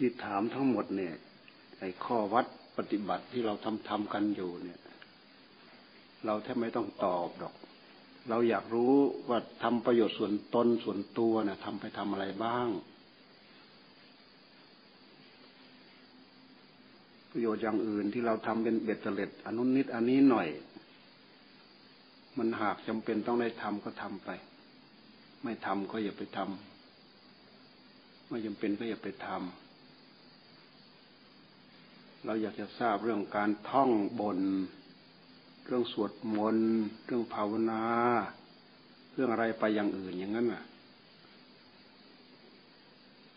ที่ถามทั้งหมดเนี่ยไอ้ข้อวัดปฏิบัติที่เราทำทำกันอยู่เนี่ย เราแทบไม่ต้องตอบดอก เราอยากรู้ว่าทำประโยชน์ส่วนตนส่วนตัวนี่ยทำไปทำอะไรบ้าง ประโยชน์อย่างอื่นที่เราทำเป็นเบ็ดเสร็จอันนู้นนิดอันนี้หน่อย มันหากจำเป็นต้องได้ทำก็ทำไป ไม่ทำก็อย่าไปทำไม่จำเป็นก็อย่าไปทำ เราอยากจะทราบเรื่องการท่องบน เรื่องสวดมนต์เรื่องภาวนา เรื่องอะไรไปอย่างอื่นอย่างนั้นน่ะ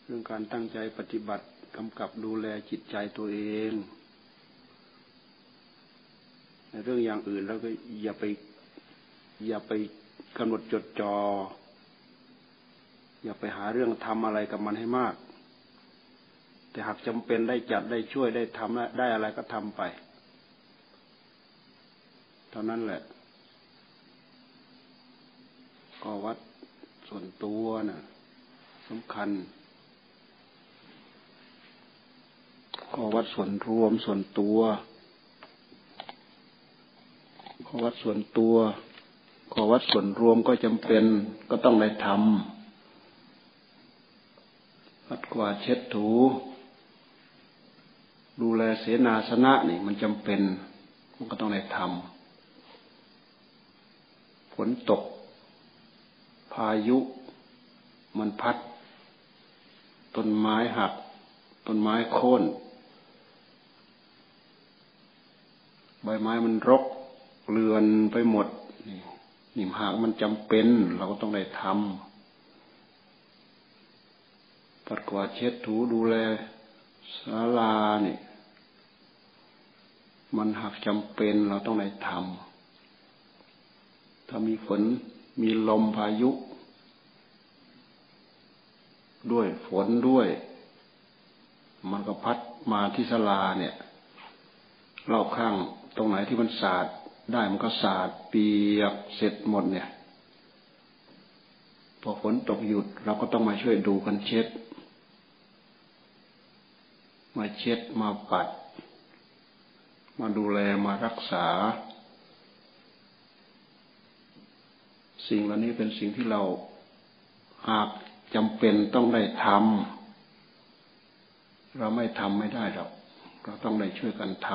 เรื่องการตั้งใจปฏิบัติกำกับดูแลจิตใจตัวเองในเรื่องอย่างอื่นแล้วก็อย่าไป อย่าไปกำหนดจดจอ่ออย่าไปหาเรื่องทำอะไรกับมันให้มาก แต่หากจำเป็นได้จัดได้ช่วยได้ทำได้อะไรก็ทำไป เท่านั้นแหละ ก็วัดส่วนตัวนะ่ะสำคัญ ก็วัดส่วนรวมส่วนตัวก็วัดส่วนตัวก็วัดส่วนรวมก็จำเป็นก็ต้องได้ทำวัดกวาดเช็ดถู ดูแลเสนาสนะนี่มันจำเป็นมันก็ต้องได้ทำฝนตก พายุ มันพัด ต้นไม้หัก ต้นไม้โค่นใบไม้มันรกเลือนไปหมดนี่นี่หากมันจำเป็น เราก็ต้องได้ทำปัดกวาดเช็ดถูดูแล ศาลาเนี่ย มันหากจำเป็นเราต้องได้ทำถ้ามีฝนมีลมพายุ ด้วยฝนด้วย มันก็พัดมาที่ศาลาเนี่ยรอบข้างตรงไหนที่มันสาดได้มันก็สาดเปียกเสร็จหมดเนี่ย พอฝนตกหยุดเราก็ต้องมาช่วยดูกันเช็ด มาเช็ดมาปัด มาดูแลมารักษา สิ่งเหล่านี้เป็นสิ่งที่เราหากจำเป็นต้องได้ทำเราไม่ทำไม่ได้หรอกเราต้องได้ช่วยกันท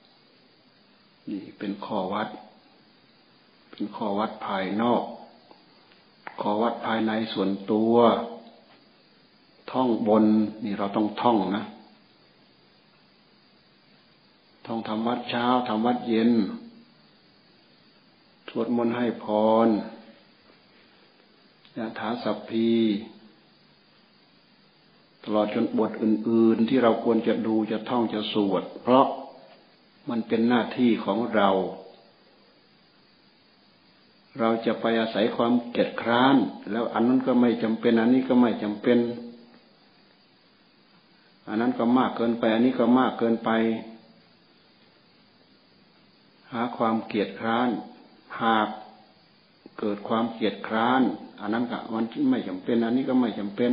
ำนี่เป็นข้อวัด เป็นข้อวัดภายนอก ข้อวัดภายในส่วนตัว ท่องบนนี่เราต้องท่องนะ ท่องทำวัดเช้าทำวัดเย็นสวดมนต์ให้พรยะถาสัพพีตลอดจนบทอื่น ๆ ที่เราควรจะดูจะท่องจะสวด เพราะมันเป็นหน้าที่ของเรา เราจะไปอาศัยความเกียดคร้าน แล้วอันนั้นก็ไม่จำเป็น อันนี้ก็ไม่จำเป็น อันนั้นก็มากเกินไป อันนี้ก็มากเกินไป หาความเกียดคร้าน หากเกิดความเกียดคร้าน อันนั้นก็มันไม่จำเป็น อันนี้ก็ไม่จำเป็น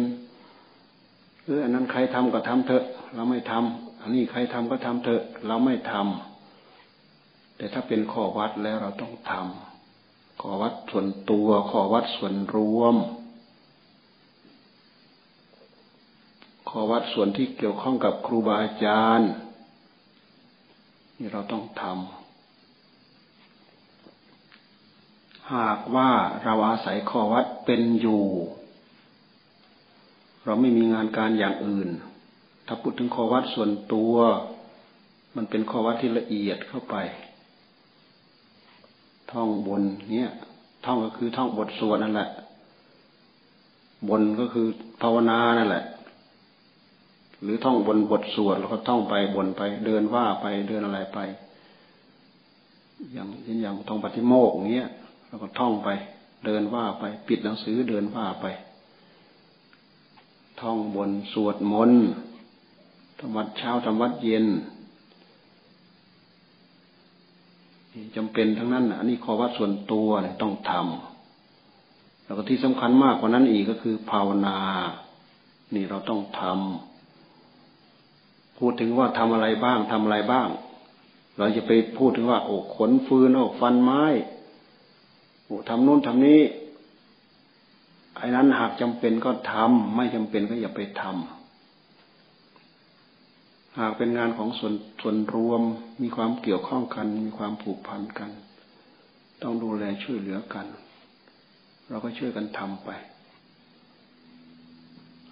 เอออันนั้นใครทำก็ทำเถอะ เราไม่ทำอันนี้ใครทำก็ทำเถอะ เราไม่ทำแต่ถ้าเป็นข้อวัดแล้วเราต้องทำข้อวัดส่วนตัวข้อวัดส่วนรวมข้อวัดส่วนที่เกี่ยวข้องกับครูบาอาจารย์นี่เราต้องทำ หากว่าเราอาศัยข้อวัดเป็นอยู่ เราไม่มีงานการอย่างอื่น ถ้าพูดถึงข้อวัดส่วนตัว มันเป็นข้อวัดที่ละเอียดเข้าไป ท่องบนเนี่ยท่องก็คือท่องบทสวดนั่นแหละ บนก็คือภาวนานั่นแหละ หรือท่องบนบทสวดแล้วก็ท่องไปบนไป เดินว่าไปเดินอะไรไป อย่างเช่นอย่างท่องปฏิโมกข์เงี้ย แล้วก็ท่องไป เดินว่าไป ปิดหนังสือเดินว่าไป ท่องบนสวดมนต์ธรรมวัดเช้าธรรมวัดเย็นจำเป็นทั้งนั้นอันนี้ขอวัดส่วนตัวต้องทำแล้วก็ที่สำคัญมากกว่านั้นอีกก็คือภาวนา นี่เราต้องทพูดถึงว่าทำอะไรบ้างทำอะไรบ้าง เราจะไปพูดถึงว่าโอ้ขนฟืนโอ้ฟันไม้ ทำนู่นทำนี้ไอ้นั้นหากจำเป็นก็ทำไม่จำเป็นก็อย่าไปทำหากเป็นงานของส่วนส่วนรวมมีความเกี่ยวข้องกัน มีความผูกพันกัน ต้องดูแลช่วยเหลือกัน เราก็ช่วยกันทำไป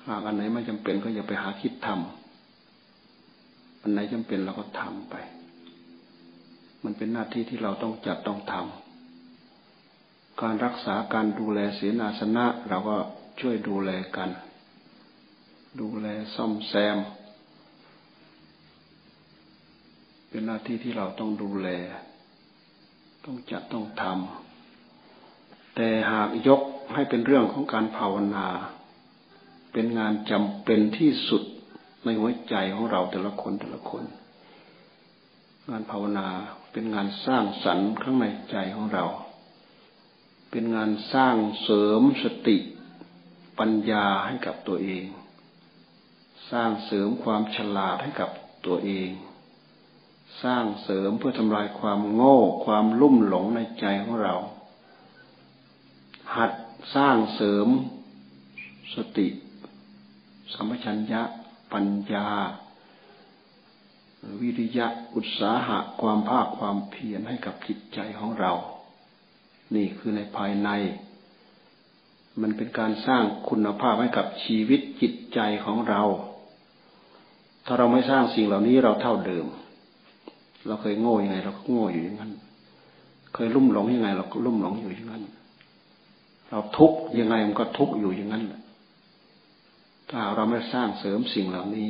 หากอันไหนไม่จำเป็นก็อย่าไปหาคิดทำอันไหนจำเป็นเราก็ทำไป มันเป็นหน้าที่ที่เราต้องจัดต้องทำ การรักษาการดูแลเสนาสนะ เราก็ช่วยดูแลกัน ดูแลซ่อมแซม เป็นหน้าที่ที่เราต้องดูแล ต้องจัดต้องทำแต่หากยกให้เป็นเรื่องของการภาวนา เป็นงานจำเป็นที่สุดในหัวใจของเราแต่ละคนแต่ละคน งานภาวนาเป็นงานสร้างสรรค์ข้างในใจของเรา เป็นงานสร้างเสริมสติปัญญาให้กับตัวเอง สร้างเสริมความฉลาดให้กับตัวเอง สร้างเสริมเพื่อทำลายความโง่ความลุ่มหลงในใจของเรา หัดสร้างเสริมสติสัมปชัญญะปัญญา วิริยะอุตสาหะความภาคความเพียรให้กับจิตใจของเรา นี่คือในภายใน มันเป็นการสร้างคุณภาพให้กับชีวิตจิตใจของเรา ถ้าเราไม่สร้างสิ่งเหล่านี้เราเท่าเดิม เราเคยโง่ยังไง เราก็โง่อยู่อย่างนั้น เคยลุ่มหลงยังไง เราก็ลุ่มหลงอยู่อย่างนั้น เราทุกข์ยังไงมันก็ทุกข์อยู่อย่างนั้นแหละถ้าเราไม่สร้างเสริมสิ่งเหล่านี้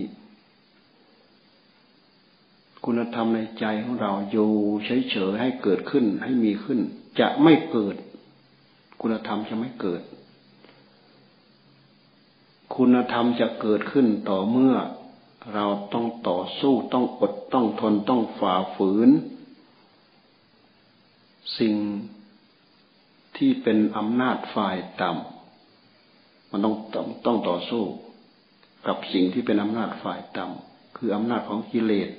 คุณธรรมในใจของเราอยู่เฉยๆให้เกิดขึ้นให้มีขึ้น จะไม่เกิด คุณธรรมจะไม่เกิด คุณธรรมจะเกิดขึ้นต่อเมื่อเราต้องต่อสู้ต้องอดต้องทนต้องฝ่าฝืน สิ่งที่เป็นอำนาจฝ่ายต่ำมันต้องต้องต้องต่อสู้ กับสิ่งที่เป็นอำนาจฝ่ายต่ำคืออำนาจของกิเลส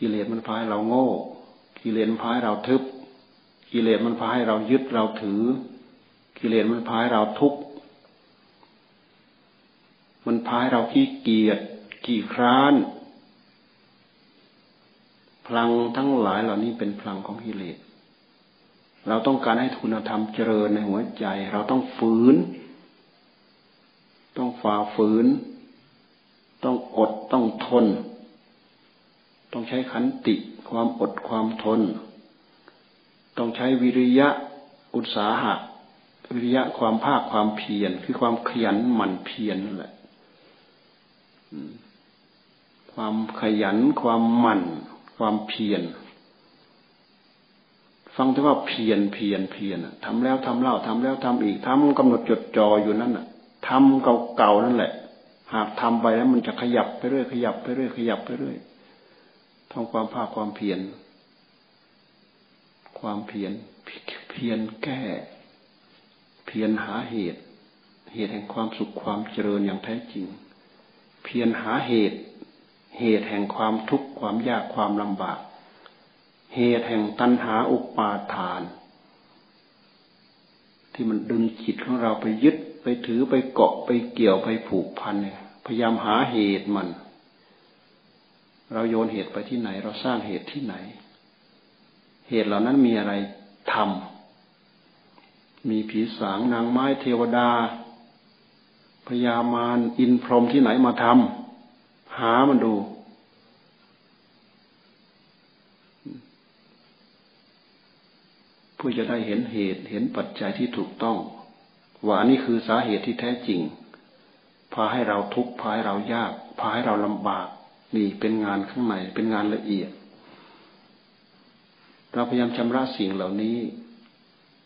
กิเลสมันพายเราโง่ กิเลสมันพายเราทึบ กิเลสมันพาให้เรายึดเราถือ กิเลสมันพาให้เราทุกข์ มันพาให้เราขี้เกียจขี้คร้าน พลังทั้งหลายเหล่านี้เป็นพลังของกิเลส เราต้องการให้คุณธรรมเจริญในหัวใจ เราต้องฝืน ต้องฝ่าฝืน ต้องอดต้องทน ต้องใช้ขันติความอดความทน ต้องใช้วิริยะอุตสาหะ วิริยะความภาคความเพียรคือความขยันหมั่นเพียรนั่นแหละความขยันความหมั่น ความเพียรฟังแต่ว่าเพียรเพียรเพียรทำแล้วทำเล่าทำแล้วทำอีกทำกำหนดจดจ่ออยู่นั่นน่ะทำเก่าๆนั่นแหละ หากทำไปแล้วมันจะขยับไปเรื่อยขยับไปเรื่อยขยับไปเรื่อย ทำความภาคความเพียร ความเพียร เพียรแก้ เพียรหาเหตุ เหตุแห่งความสุขความเจริญอย่างแท้จริง เพียรหาเหตุ เหตุแห่งความทุกข์ความยากความลำบาก เหตุแห่งตัณหาอุปาทาน ที่มันดึงจิตของเราไปยึดไปถือไปเกาะไปเกี่ยวไปผูกพันเนี่ย พยายามหาเหตุมัน เราโยนเหตุไปที่ไหน เราสร้างเหตุที่ไหน เหตุเหล่านั้นมีอะไรทำมีผีสางนางไม้เทวดาพญามารอินพรหมที่ไหนมาทำหามันดู เพื่อจะได้เห็นเหตุเห็นปัจจัยที่ถูกต้อง ว่านี่คือสาเหตุที่แท้จริง พาให้เราทุกข์พาให้เรายาก พาให้เราลำบาก นี่เป็นงานข้างในเป็นงานละเอียด เราพยายามชำระสิ่งเหล่านี้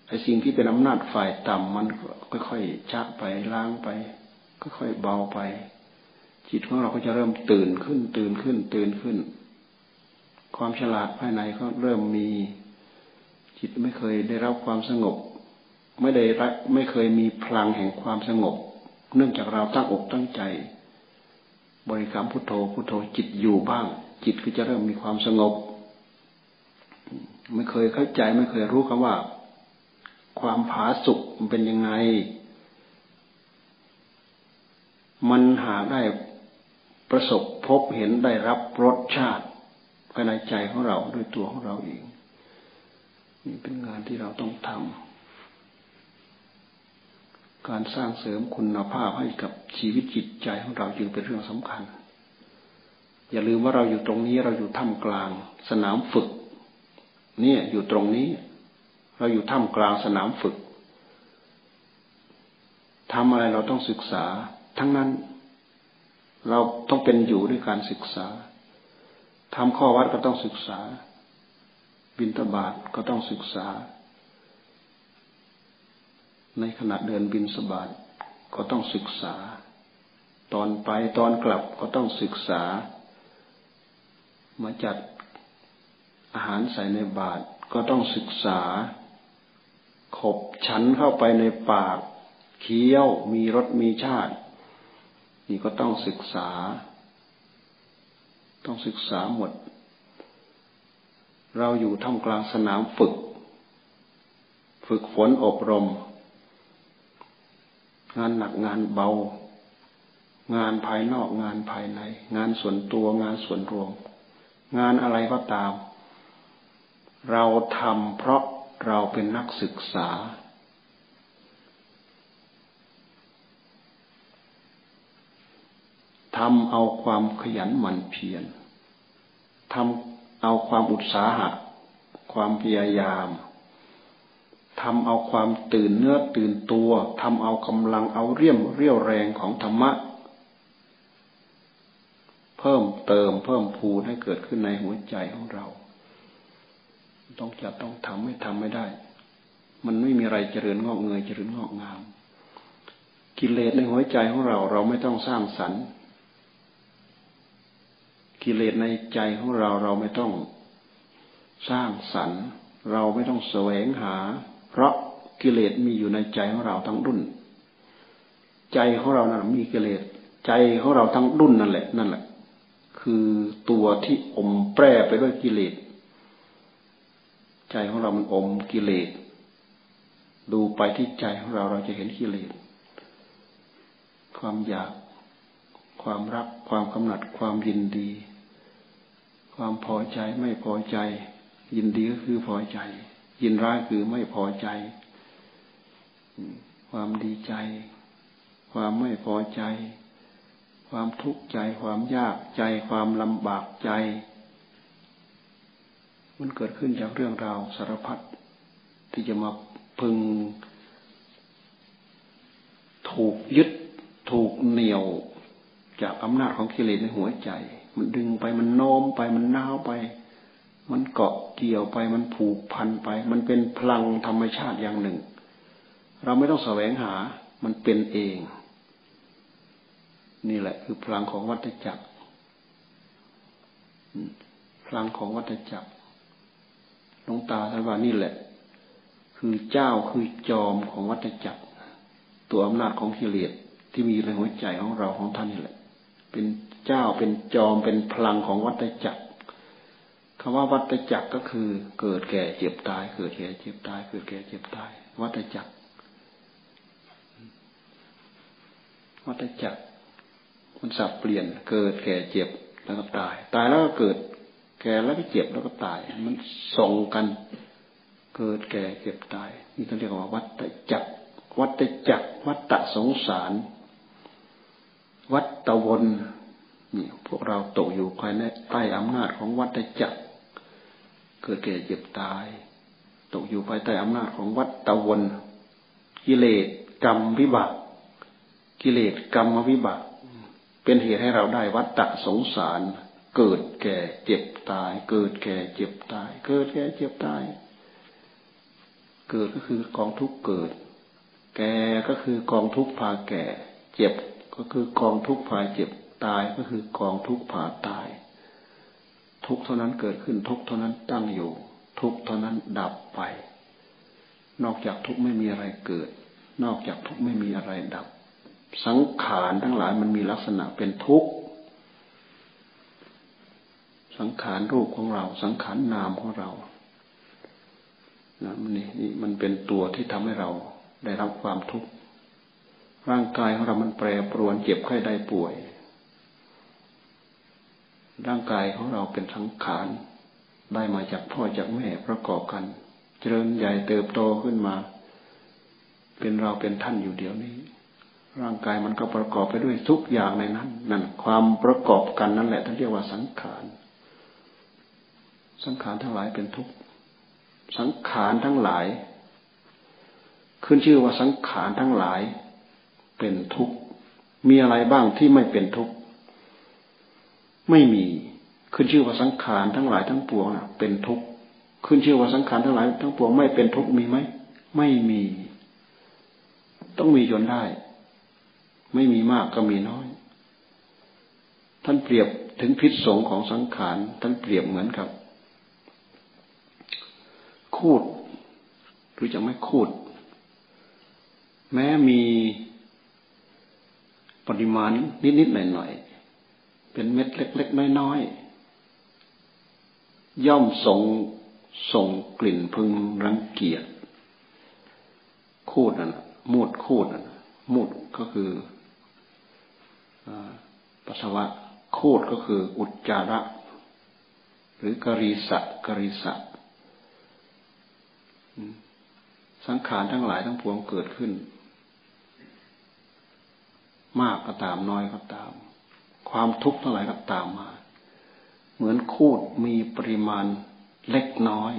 ไอ้สิ่งที่เป็นอำนาจฝ่ายต่ำมันค่อยๆชักไปล้างไปค่อยๆเบาไป จิตของเราก็จะเริ่มตื่นขึ้น ตื่นขึ้น ตื่นขึ้น ความฉลาดภายในก็เริ่มมีจิตไม่เคยได้รับความสงบ ไม่ได้ไม่เคยมีพลังแห่งความสงบ เนื่องจากเราตั้งอกตั้งใจ บริกรรมพุทโธพุทโธจิตอยู่บ้าง จิตก็จะเริ่มมีความสงบ ไม่เคยเข้าใจไม่เคยรู้คำว่า ความผาสุกมันเป็นยังไง มันหาได้ประสบพบเห็นได้รับรสชาติภายในใจของเราด้วยตัวของเราเอง นี่เป็นงานที่เราต้องทำ การสร้างเสริมคุณภาพให้กับชีวิตจิตใจของเราจึงเป็นเรื่องสำคัญ อย่าลืมว่าเราอยู่ตรงนี้เราอยู่ท่ามกลาง สนามฝึก เนี่ยอยู่ตรงนี้ เราอยู่ท่ามกลางสนามฝึกทำอะไรเราต้องศึกษา ทั้งนั้น เราต้องเป็นอยู่ด้วยการศึกษาทำข้อวัดก็ต้องศึกษา บินตบาทก็ต้องศึกษา ในขณะเดินบินสบาทก็ต้องศึกษา ตอนไปตอนกลับก็ต้องศึกษา มาจัดอาหารใส่ในบาตรก็ต้องศึกษา ขบฉันเข้าไปในปากเคี้ยวมีรสมีชาติ นี่ก็ต้องศึกษา ต้องศึกษาหมด เราอยู่ท่ามกลางสนามฝึก ฝึกฝนอบรม งานหนักงานเบา งานภายนอกงานภายใน งานส่วนตัวงานส่วนรวม งานอะไรก็ตาม เราทำเพราะเราเป็นนักศึกษา ทำเอาความขยันหมั่นเพียร ทำเอาความอุตสาหะ ความพยายาม ทำเอาความตื่นเนื้อตื่นตัวทำเอากำลังเอาเรี่ยมเรี่ยวแรงของธรรมะ เพิ่มเติมเพิ่มพูนให้เกิดขึ้นในหัวใจของเรา ต้องจะต้องทำไม่ทำไม่ได้ มันไม่มีอะไรเจริญงอกเงยเจริญงอกงาม กิเลสในหัวใจของเราเราไม่ต้องสร้างสรรค์ กิเลสในใจของเราเราไม่ต้องสร้างสรรค์เราไม่ต้องแสวงหา เพราะกิเลสมีอยู่ในใจของเราทั้งดุนใจของเรานะ่ะมีกิเลสใจของเราทั้งดุนนั่นแหละนั่นแหละ คือตัวที่อมแปรไปด้วยกิเลสใจของเรามันอมกิเลสดูไปที่ใจของเราเราจะเห็นกิเลสความอยาก ความรัก ความกำหนัด ความยินดี ความพอใจไม่พอใจ ยินดีก็คือพอใจ ยินร้ายคือไม่พอใจ ความดีใจ ความไม่พอใจ ความทุกข์ใจ ความยากใจ ความลำบากใจ มันเกิดขึ้นจากเรื่องราวสารพัดที่จะมาพึง ถูกยึดถูกเหนี่ยวจากอำนาจของกิเลสในหัวใจ มันดึงไปมันโน้มไปมันน้าวไป มันเกาะเกี่ยวไปมันผูกพันไป มันเป็นพลังธรรมชาติอย่างหนึ่ง เราไม่ต้องแสวงหา มันเป็นเอง นี่แหละ คือพลังของวัฏจักรพลังของวัฏจักรลงตาท่านว่านี่แหละ คือเจ้าคือจอมของวัฏจักร ตัวอำนาจของกิเลสที่มีในหัวใจของเราของท่านนี่แหละ เป็นเจ้าเป็นจอมเป็นพลังของวัฏจักร คำว่าวัฏจักรก็คือเกิดแก่เจ็บตาย เกิดแก่เจ็บตาย เกิดแก่เจ็บตาย วัฏจักร วัฏจักรมันสับเปลี่ยน เกิดแก่เจ็บแล้วก็ตาย ตายแล้วก็เกิด แก่แล้วก็เจ็บแล้วก็ตาย มันส่งกัน เกิดแก่เจ็บตาย นี่เขาเรียกว่า วัฏจักร วัฏจักร วัฏสงสาร วัฏวนนี่พวกเราตกอยู่ภายในใต้อำนาจของวัฏจักร เกิดแก่เจ็บตาย ตกอยู่ภายใต้อำนาจของวัฏตะวน กิเลสกรรมวิบาก กิเลสกรรมวิบาก เป็นเหตุให้เราได้วัฏฏะสงสาร เกิดแก่เจ็บตาย เกิดแก่เจ็บตาย เกิดแก่เจ็บตาย เกิดก็คือกองทุกเกิด แก่ก็คือกองทุกพาแก่ เจ็บก็คือกองทุกพาเจ็บ ตายก็คือกองทุกข์ผ่าตาย ทุกเท่านั้นเกิดขึ้นทุกเท่านั้นตั้งอยู่ ทุกเท่านั้นดับไป นอกจากทุกไม่มีอะไรเกิด นอกจากทุกไม่มีอะไรดับ สังขารทั้งหลายมันมีลักษณะเป็นทุกข์สังขารรูปของเรา สังขารนามของเรานะนี่นี่มันเป็นตัวที่ทำให้เราได้รับความทุกข์ร่างกายของเรามันแปรปรวนเจ็บไข้ได้ป่วย ร่างกายของเราเป็นสังขารได้มาจากพ่อจากแม่ประกอบกัน เจริญใหญ่เติบโตขึ้นมา เป็นเราเป็นท่านอยู่เดี๋ยวนี้ ร่างกายมันก็ประกอบไปด้วยทุกอย่างในนั้นนั่นความประกอบกันนั่นแหละท่านเรียกว่าสังขารสังขารทั้งหลายเป็นทุกข์สังขารทั้งหลาย ขึ้นชื่อว่าสังขารทั้งหลายเป็นทุกข์มีอะไรบ้างที่ไม่เป็นทุกข์ ไม่มีขึ้นชื่อว่าสังขารทั้งหลายทั้งปวงเป็นทุกข์ขึ้นชื่อว่าสังขารทั้งหลายทั้งปวงไม่เป็นทุกข์มีไหมไม่มี ต้องมีจนได้ ไม่มีมากก็มีน้อย ท่านเปรียบถึงพิษสงของสังขารท่านเปรียบเหมือนกับ คูดหรือจะไม่คูด แม้มีปริมาณนิดๆหน่อยๆ เป็นเม็ดเล็ก ๆ น้อยๆย่อมส่งส่งกลิ่นพึงรังเกียจคูดนั่นมูดคูดนั่นมูดก็คือปัสสาวะคูดก็คืออุจจาระ หรือกรีสะกรีสะสังขารทั้งหลายทั้งปวงเกิดขึ้น มากก็ตามน้อยก็ตาม ความทุกข์ทั้งหลายก็ตามมา เหมือนคูดมีปริมาณเล็กน้อย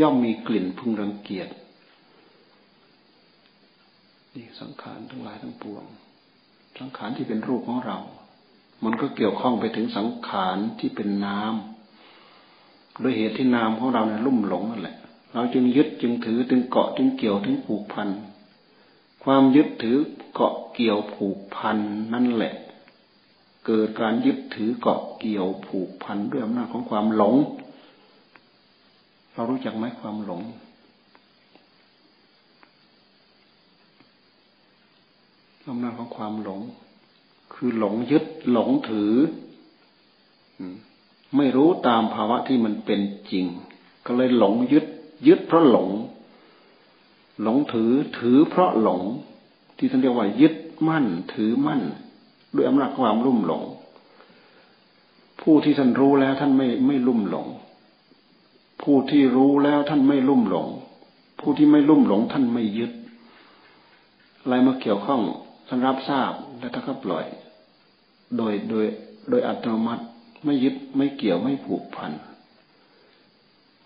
ย่อมมีกลิ่นพึงรังเกียจนี่สังขารทั้งหลายทั้งปวง สังขารที่เป็นรูปของเรา มันก็เกี่ยวข้องไปถึงสังขารที่เป็นน้ำโดยเหตุที่นามของเราเนี่ยลุ่มหลงนั่นแหละ เราจึงยึดจึงถือจึงเกาะจึงเกี่ยวถึงผูกพัน ความยึดถือเกาะเกี่ยวผูกพันนั่นแหละ เกิดการยึดถือเกาะเกี่ยวผูกพันด้วยอำนาจของความหลง เรารู้จักไหมความหลง อำนาจของความหลง คือหลงยึดหลงถือ ไม่รู้ตามภาวะที่มันเป็นจริง ก็เลยหลงยึด ยึดเพราะหลง หลงถือถือเพราะหลง ที่ท่านเรียกว่ายึดมั่นถือมั่น ด้วยอำนาจความรุ่มหลง ผู้ที่ท่านรู้แล้วท่านไม่ไม่ลุ่มหลง ผู้ที่รู้แล้วท่านไม่ลุ่มหลง ผู้ที่ไม่ลุ่มหลงท่านไม่ยึด อะไรมาเกี่ยวข้องท่านรับทราบแล้วท่านก็ปล่อย โดยโดยโดยอัตโนมัติไม่ยึดไม่เกี่ยวไม่ผูกพัน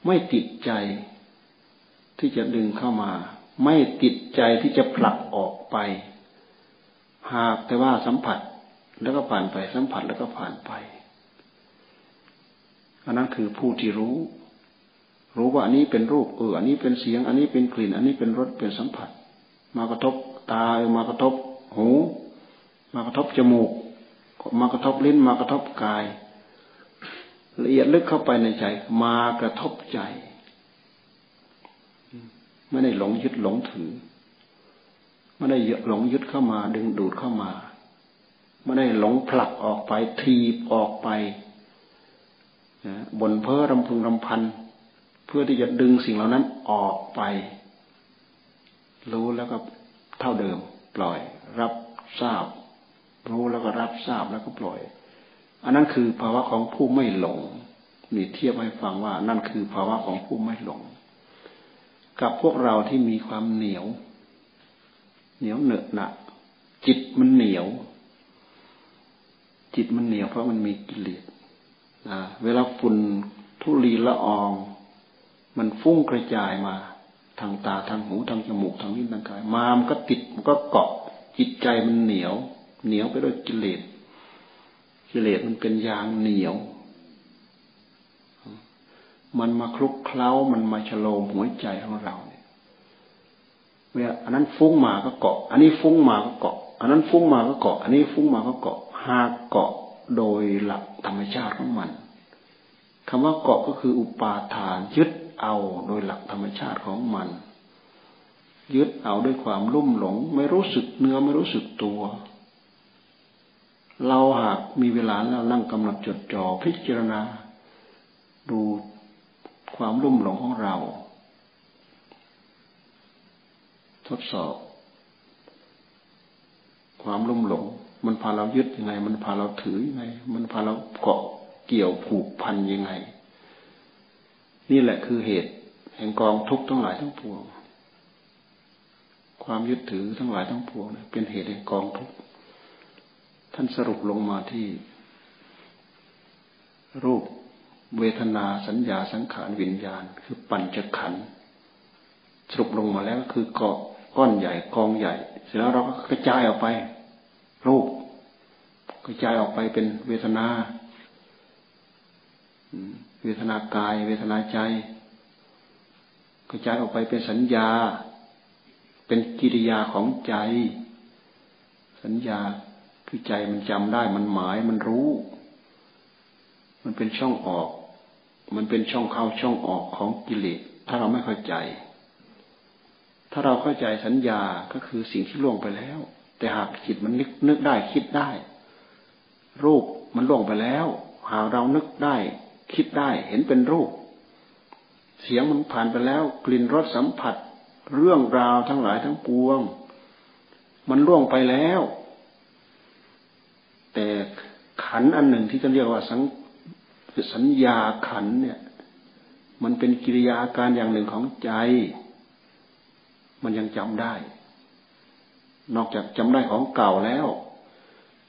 ไม่ติดใจที่จะดึงเข้ามา ไม่ติดใจที่จะผลักออกไป หากแต่ว่าสัมผัส แล้วก็ผ่านไปสัมผัสแล้วก็ผ่านไปอันนั้นคือผู้ที่รู้ รู้ว่าอันนี้เป็นรูปเอออันนี้เป็นเสียง อันนี้เป็นกลิ่น อันนี้เป็นรสเป็นสัมผัส มากระทบตามากระทบหู มากระทบจมูก มากระทบลิ้น มากระทบกาย ละเอียดลึกเข้าไปในใจ มากระทบใจ ไม่ได้หลงยึดหลงถือไม่ได้หลงยึดเข้ามา ดึงดูดเข้ามา ไม่ได้หลงผลักออกไปทีบออกไปบนเพ้อรำพึงรำพัน เพื่อที่จะดึงสิ่งเหล่านั้นออกไป รู้แล้วก็เท่าเดิม ปล่อย รับทราบ รู้แล้วก็รับทราบแล้วก็ปล่อย อันนั้นคือภาวะของผู้ไม่หลงนี่เทียบให้ฟังว่านั่นคือภาวะของผู้ไม่หลง กับพวกเราที่มีความเหนียว เหนียวเหนอะหนะจิตมันเหนียว จิตมันเหนียวเพราะมันมีกิเลสเวลาฝุ่นทุลีละออง มันฟุ้งกระจายมา ทางตาทางหูทางจมูกทางลิ้นทางกาย มามันก็ติดมันก็เกาะ จิตใจมันเหนียว เหนียวไปด้วยกิเลส กิเลสมันเป็นยางเหนียว มันมาคลุกเคล้ามันมาฉโลมหัวใจของเราเนี่ยเมื่ออันนั้นฟุ้งมาก็เกาะ อันนี้ฟุ้งมาก็เกาะ อันนั้นฟุ้งมาก็เกาะ อันนี้ฟุ้งมาก็เกาะ หากเกาะโดยหลักธรรมชาติของมันคำว่าเกาะก็คืออุปาทานยึดเอาโดยหลักธรรมชาติของมัน ยึดเอาด้วยความลุ่มหลง ไม่รู้สึกเนื้อไม่รู้สึกตัว เราหากมีเวลาแล้วนั่งกำหนดจดจ่อพิจารณา ดูความรุ่มหลงของเรา ทดสอบ ความรุ่มหลง มันพาเรายึดยังไง มันพาเราถือยังไง มันพาเราเกาะเกี่ยวผูกพันยังไง นี่แหละคือเหตุ แห่งกองทุกข์ทั้งหลายทั้งปวง ความยึดถือทั้งหลายทั้งปวงเป็นเหตุแห่งกองทุกข์ท่านสรุปลงมาที่ รูปเวทนาสัญญาสังขารวิญญาณ คือปัญจขันธ์สรุปลงมาแล้วก็คือเกาะก้อนใหญ่กองใหญ่ เสร็จแล้วเราก็กระจายออกไป รูปกระจายออกไปเป็นเวทนาเวทนากาย เวทนาใจกระจายออกไปเป็นสัญญา เป็นกิริยาของใจ สัญญาคือใจมันจำได้มันหมายมันรู้ มันเป็นช่องออก มันเป็นช่องเข้าช่องออกของกิเลสถ้าเราไม่เข้าใจ ถ้าเราเข้าใจสัญญาก็คือสิ่งที่ล่วงไปแล้ว แต่หากจิตมันนึกนึกได้คิดได้ รูปมันล่วงไปแล้ว หากเรานึกได้ คิดได้เห็นเป็นรูป เสียงมันผ่านไปแล้ว กลิ่นรสสัมผัส เรื่องราวทั้งหลายทั้งปวง มันล่วงไปแล้ว แต่ขันอันหนึ่งที่จะเรียกว่าสังสัญญาขันเนี่ย มันเป็นกิริยาการอย่างหนึ่งของใจ มันยังจำได้ นอกจากจำได้ของเก่าแล้ว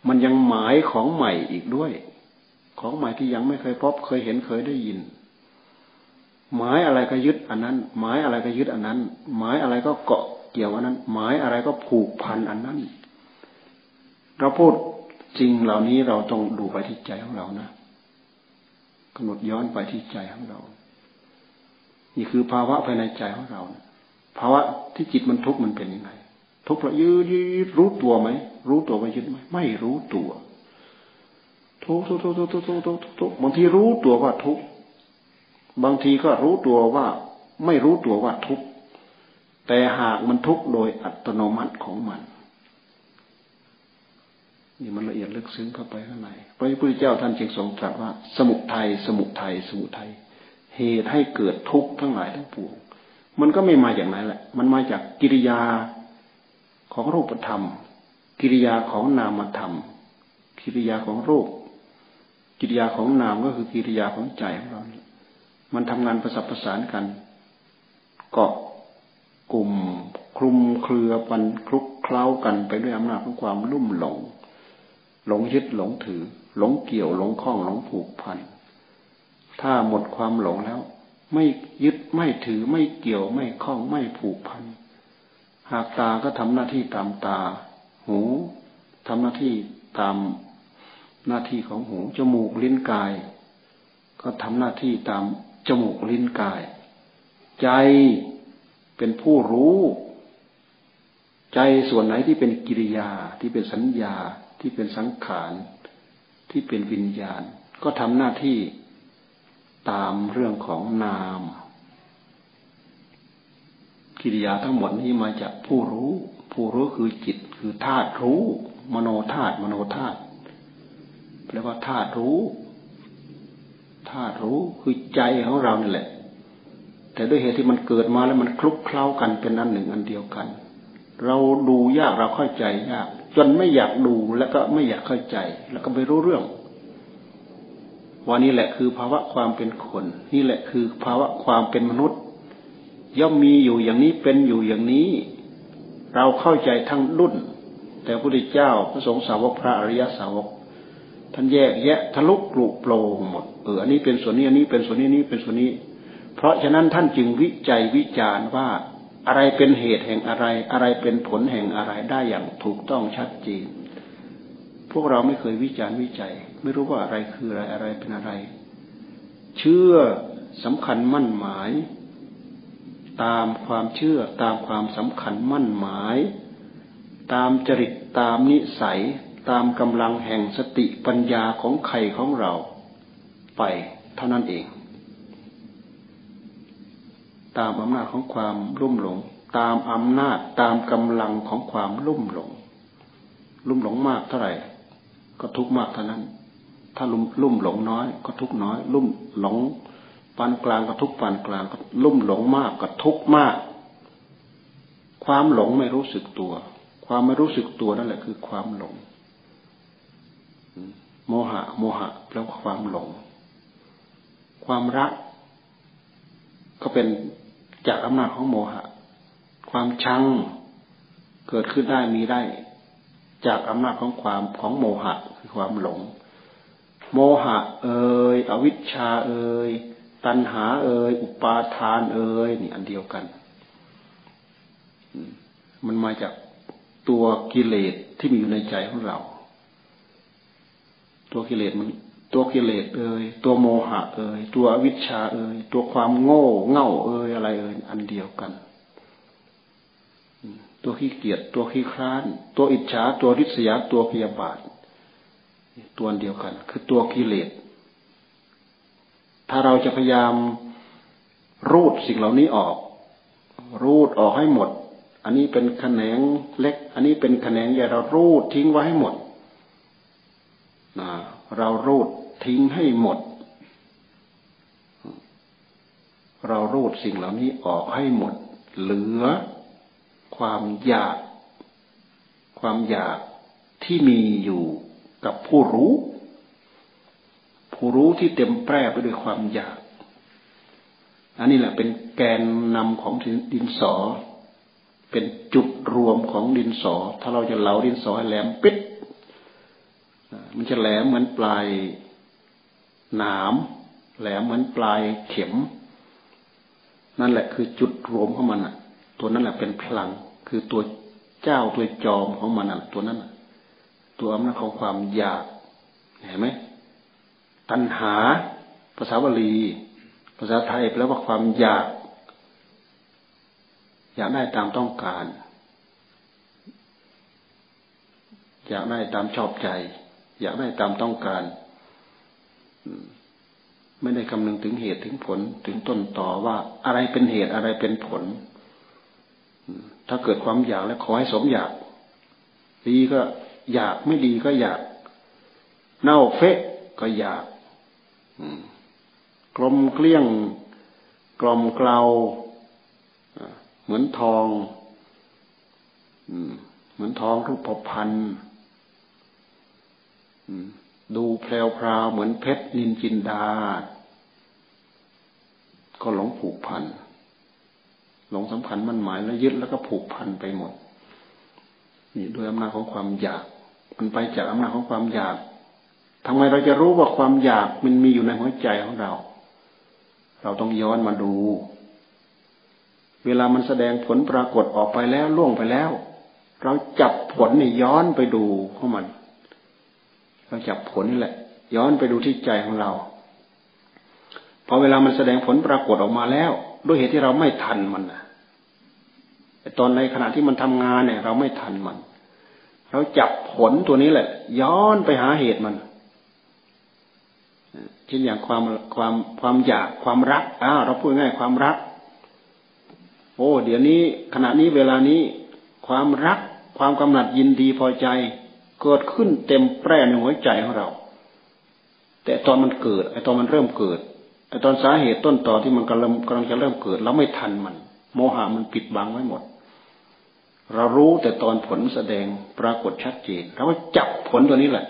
มันยังหมายของใหม่อีกด้วย ของใหม่ที่ยังไม่เคยพบเคยเห็นเคยได้ยิน หมายอะไรก็ยึดอันนั้น หมายอะไรก็ยึดอันนั้น หมายอะไรก็เกาะเกี่ยวอันนั้น หมายอะไรก็ผูกพันอันนั้น เราพูดจริงเหล่านี้เราต้องดูไปที่ใจของเรานะกำหนดย้อนไปที่ใจของเรา นี่คือภาวะภายในใจของเรา ภาวะที่จิตมันทุกข์มันเป็นยังไง ทุกข์เรายืดยืดรู้ตัวไหมรู้ตัวว่ายึดไหมไม่รู้ตัว ทุกทุกทุกทุกทุกทุกทุกทุกบางทีรู้ตัวว่าทุกบางทีก็รู้ตัวว่า ไม่รู้ตัวว่าทุกแต่หากมันทุกโดยอัตโนมัติของมันนี่มันละเอียดลึกซึ้งเข้าไปข้างในพระพุทธเจ้าท่านจึงทรงตรัสว่า สมุทัยสมุทัยสมุทัยเหตุให้เกิดทุกข์ทั้งหลายทั้งปวง มันก็ไม่มาอย่างนั้นแหละ มันมาจากกิริยา ของรูปธรรม กิริยาของนามธรรม กิริยาของรูป กิริยาของนามก็คือกิริยาของใจของเรา มันทำงานประสับประสานกัน เกาะกลุ่มคลุมเครือปันคลุกเคล้ากันไปด้วยอำนาจของความลุ่มหลง หลงยึดหลงถือ หลงเกี่ยวหลงคล้องหลงผูกพัน ถ้าหมดความหลงแล้ว ไม่ยึดไม่ถือไม่เกี่ยวไม่คล้องไม่ผูกพัน หากตาก็ทำหน้าที่ตามตา หูทำหน้าที่ตามหน้าที่ของหูจมูกลิ้นกาย ก็ทำหน้าที่ตามจมูกลิ้นกาย ใจเป็นผู้รู้ ใจส่วนไหนที่เป็นกิริยาที่เป็นสัญญาที่เป็นสังขารที่เป็นวิญญาณ ก็ทำหน้าที่ตามเรื่องของนาม กิริยาทั้งหมดนี้มาจากผู้รู้ ผู้รู้คือจิตคือธาตุรู้ มโนธาตุมโนธาตุเรียกว่าธาตุรู้ธาตุรู้คือใจของเรานี่แหละ แต่ด้วยเหตุที่มันเกิดมาแล้วมันคลุกเคล้ากันเป็นอันหนึ่งอันเดียวกัน เราดูยากเราเข้าใจยาก จนไม่อยากดูแล้วก็ไม่อยากเข้าใจ แล้วก็ไม่รู้เรื่องวันนี้แหละคือภาวะความเป็นคน นี่แหละคือภาวะความเป็นมนุษย์ ย่อมมีอยู่อย่างนี้เป็นอยู่อย่างนี้ เราเข้าใจทั้งรุ่น แต่พระพุทธเจ้าพระสงฆ์สาวกพระอริยสาวกท่านแยกแยะทะลุปลุกโปร่งหมดเอออันนี้เป็นส่วนนี้อันนี้เป็นส่วนนี้นี้เป็นส่วนนี้ เพราะฉะนั้นท่านจึงวิจัยวิจารณ์ว่าอะไรเป็นเหตุแห่งอะไร อะไรเป็นผลแห่งอะไรได้อย่างถูกต้องชัดเจนพวกเราไม่เคยวิจารณ์วิจัย ไม่รู้ว่าอะไรคืออะไรอะไรเป็นอะไร เชื่อสำคัญมั่นหมาย ตามความเชื่อตามความสำคัญมั่นหมาย ตามจริตตามนิสัย ตามกำลังแห่งสติปัญญาของใครของเรา ไปเท่านั้นเอง ตามอำนาจของความรุ่มหลง ตามอำนาจตามกำลังของความรุ่มหลงรุ่มหลงมากเท่าไหร่ ก็ทุกมากเท่านั้น ถ้าลุ่มลุ่มหลงน้อย ก็ทุกน้อย ลุ่มหลง ปานกลางก็ทุกปานกลางก็ลุ่มหลงมากก็ทุกมาก ความหลงไม่รู้สึกตัว ความไม่รู้สึกตัวนั่นแหละคือความหลง โมหะ โมหะแปลว่าความหลง ความรัก ก็เป็นจากอำนาจของโมหะ ความชังเกิดขึ้นได้มีได้ จากอำนาจของความของโมหะคือความหลง โมหะ เอ่ยอวิชชาเอ่ย ตัณหาเอ่ยอุปาทานเอ่ยนี่อันเดียวกัน มันมาจากตัวกิเลสที่มีอยู่ในใจของเรา ตัวกิเลสมัน ตัวกิเลสเอ่ยตัวโมหะเอ่ยตัววิชชาเอ่ยตัวความโง่เง่าเอ่ยอะไรเอ่ยอันเดียวกัน ตัวขี้เกียจตัวขี้คร้าน ตัวอิจฉาตัวริษยาตัวพยาบาทตัวเดียวกัน คือตัวกิเลส ถ้าเราจะพยายามรูดสิ่งเหล่านี้ออก รูดออกให้หมด อันนี้เป็นแขนงเล็ก อันนี้เป็นแขนงใหญ่เรารูดทิ้งไว้ให้หมดนะเรารูดทิ้งให้หมด เรารูดสิ่งเหล่านี้ออกให้หมด เหลือความอยาก ความอยากที่มีอยู่กับผู้รู้ผู้ รู้ที่เต็มแปร่ไปด้วยความอยาก อันนี้แหละเป็นแกนนำของดินสอ เป็นจุดรวมของดินสอ ถ้าเราจะเหลาดินสอให้แหลมปิดมันจะแหลมเหมือนปลายหนาม แหลมเหมือนปลายเข็ม นั่นแหละคือจุดรวมของมันอะ ตัวนั้นแหละเป็นพลัง คือตัวเจ้าตัวจอมของมันอะ ตัวนั้นตัวอำนาจของความอยาก เห็นไหม ตัณหา ภาษาบาลี ภาษาไทยแปลว่าความอยาก อยากได้ตามต้องการ อยากได้ตามชอบใจ อยากได้ตามต้องการไม่ได้คำนึงถึงเหตุถึงผลถึงต้นต่อว่าอะไรเป็นเหตุอะไรเป็นผล ถ้าเกิดความอยากแล้วขอให้สมอยาก ดีก็อยากไม่ดีก็อยาก เน่าเฟะก็อยาก กลมเกลี้ยง กลมเกลาเหมือนทองเหมือนทองรูปพันธ์ดูแพรวพราวเหมือนเพชรนินจินดา ก็หลงผูกพัน หลงสำคัญมั่นหมายแล้วยึดแล้วก็ผูกพันไปหมด นี่ด้วยอำนาจของความอยาก มันไปจากอำนาจของความอยาก ทำไมเราจะรู้ว่าความอยากมันมีอยู่ในหัวใจของเรา เราต้องย้อนมาดู เวลามันแสดงผลปรากฏออกไปแล้วล่วงไปแล้ว เราจับผลนี่ย้อนไปดูของมัน เราจับผลนี่แหละ ย้อนไปดูที่ใจของเราพอเวลามันแสดงผลปรากฏออกมาแล้ว ด้วยเหตุที่เราไม่ทันมันนะตอนในขณะที่มันทำงานเนี่ย เราไม่ทันมัน เราจับผลตัวนี้แหละ ย้อนไปหาเหตุมัน เช่นอย่างความความความอยากความรักอ้าเราพูดง่ายความรัก โอ้เดี๋ยวนี้ขณะนี้เวลานี้ ความรักความกำหนัดยินดีพอใจ เกิดขึ้นเต็มแปร่ในหัวใจของเรา แต่ตอนมันเกิดไอตอนมันเริ่มเกิดไอตอนสาเหตุต้นต่อที่มันกำลังกำลังจะเริ่มเกิดเราไม่ทันมัน โมหะมันปิดบังไว้หมด เรารู้แต่ตอนผลแสดงปรากฏชัดเจนเราก็จับผลตัวนี้แหละ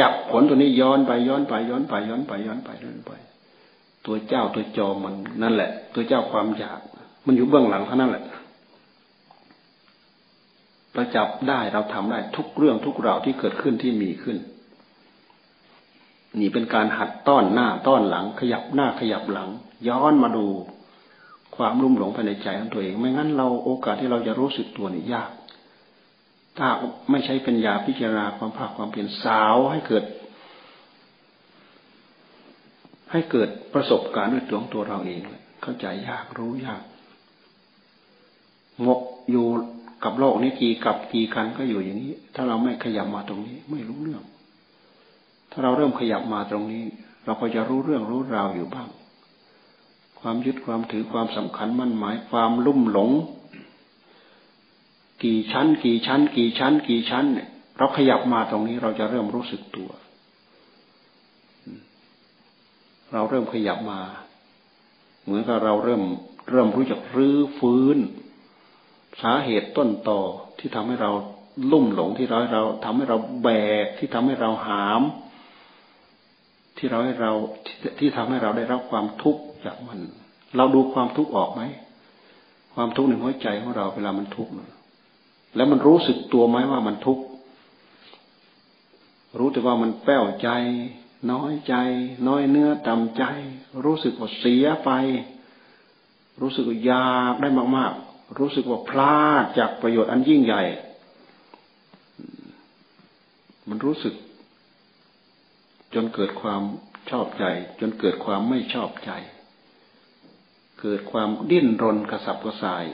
จับผลตัวนี้ย้อนไปย้อนไปย้อนไปย้อนไปย้อนไปย้อนไป ตัวเจ้าตัวจอมันนั่นแหละ ตัวเจ้าความอยาก มันอยู่เบื้องหลังเท่านั้นแหละเราจับได้เราทำได้ทุกเรื่องทุกราวที่เกิดขึ้นที่มีขึ้น นี่เป็นการหัดต้อนหน้าต้อนหลัง ขยับหน้าขยับหลัง ย้อนมาดูความรุ่มหลงภายในใจของตัวเอง ไม่งั้นเราโอกาสที่เราจะรู้สึกตัวนี่ยาก ถ้าไม่ใช้ปัญญาพิจารณาความภาคความเปลี่ยนสาวให้เกิด ให้เกิดประสบการณ์ด้วยตัวของตัวเราเอง เข้าใจยากรู้ยากงกอยู่กับโลกนี้กี่กับกี่กันก็อยู่อย่างนี้ ถ้าเราไม่ขยับมาตรงนี้ ไม่รู้เรื่อง ถ้าเราเริ่มขยับมาตรงนี้ เราก็จะรู้เรื่องรู้ราวอยู่บ้าง ความยึดความถือความสำคัญมั่นหมายความลุ่มหลง กี่ชั้น กี่ชั้น กี่ชั้น กี่ชั้นเนี่ยเราขยับมาตรงนี้เราจะเริ่มรู้สึกตัว เราเริ่มขยับมา เหมือนกับเราเริ่มเริ่มรู้จักรื้อฟื้น สาเหตุต้นต่อที่ทำให้เราลุ่มหลงที่เราเราทำให้เราแบกที่ทำให้เราหาม ที่เราให้เราที่ทำให้เราได้รับความทุกข์จากมัน เราดูความทุกข์ออกไหมความทุกข์ในหัวใจของเราเวลามันทุกข์ แล้วมันรู้สึกตัวไหมว่ามันทุกข์รู้แต่ว่ามันแป้วใจ น้อยใจ น้อยเนื้อต่ำใจ รู้สึกว่าเสียไป รู้สึกว่าอยากได้มากๆ รู้สึกว่าพลาดจากประโยชน์อันยิ่งใหญ่ มันรู้สึก จนเกิดความชอบใจ จนเกิดความไม่ชอบใจ เกิดความดิ้นรนกระสับกระส่าย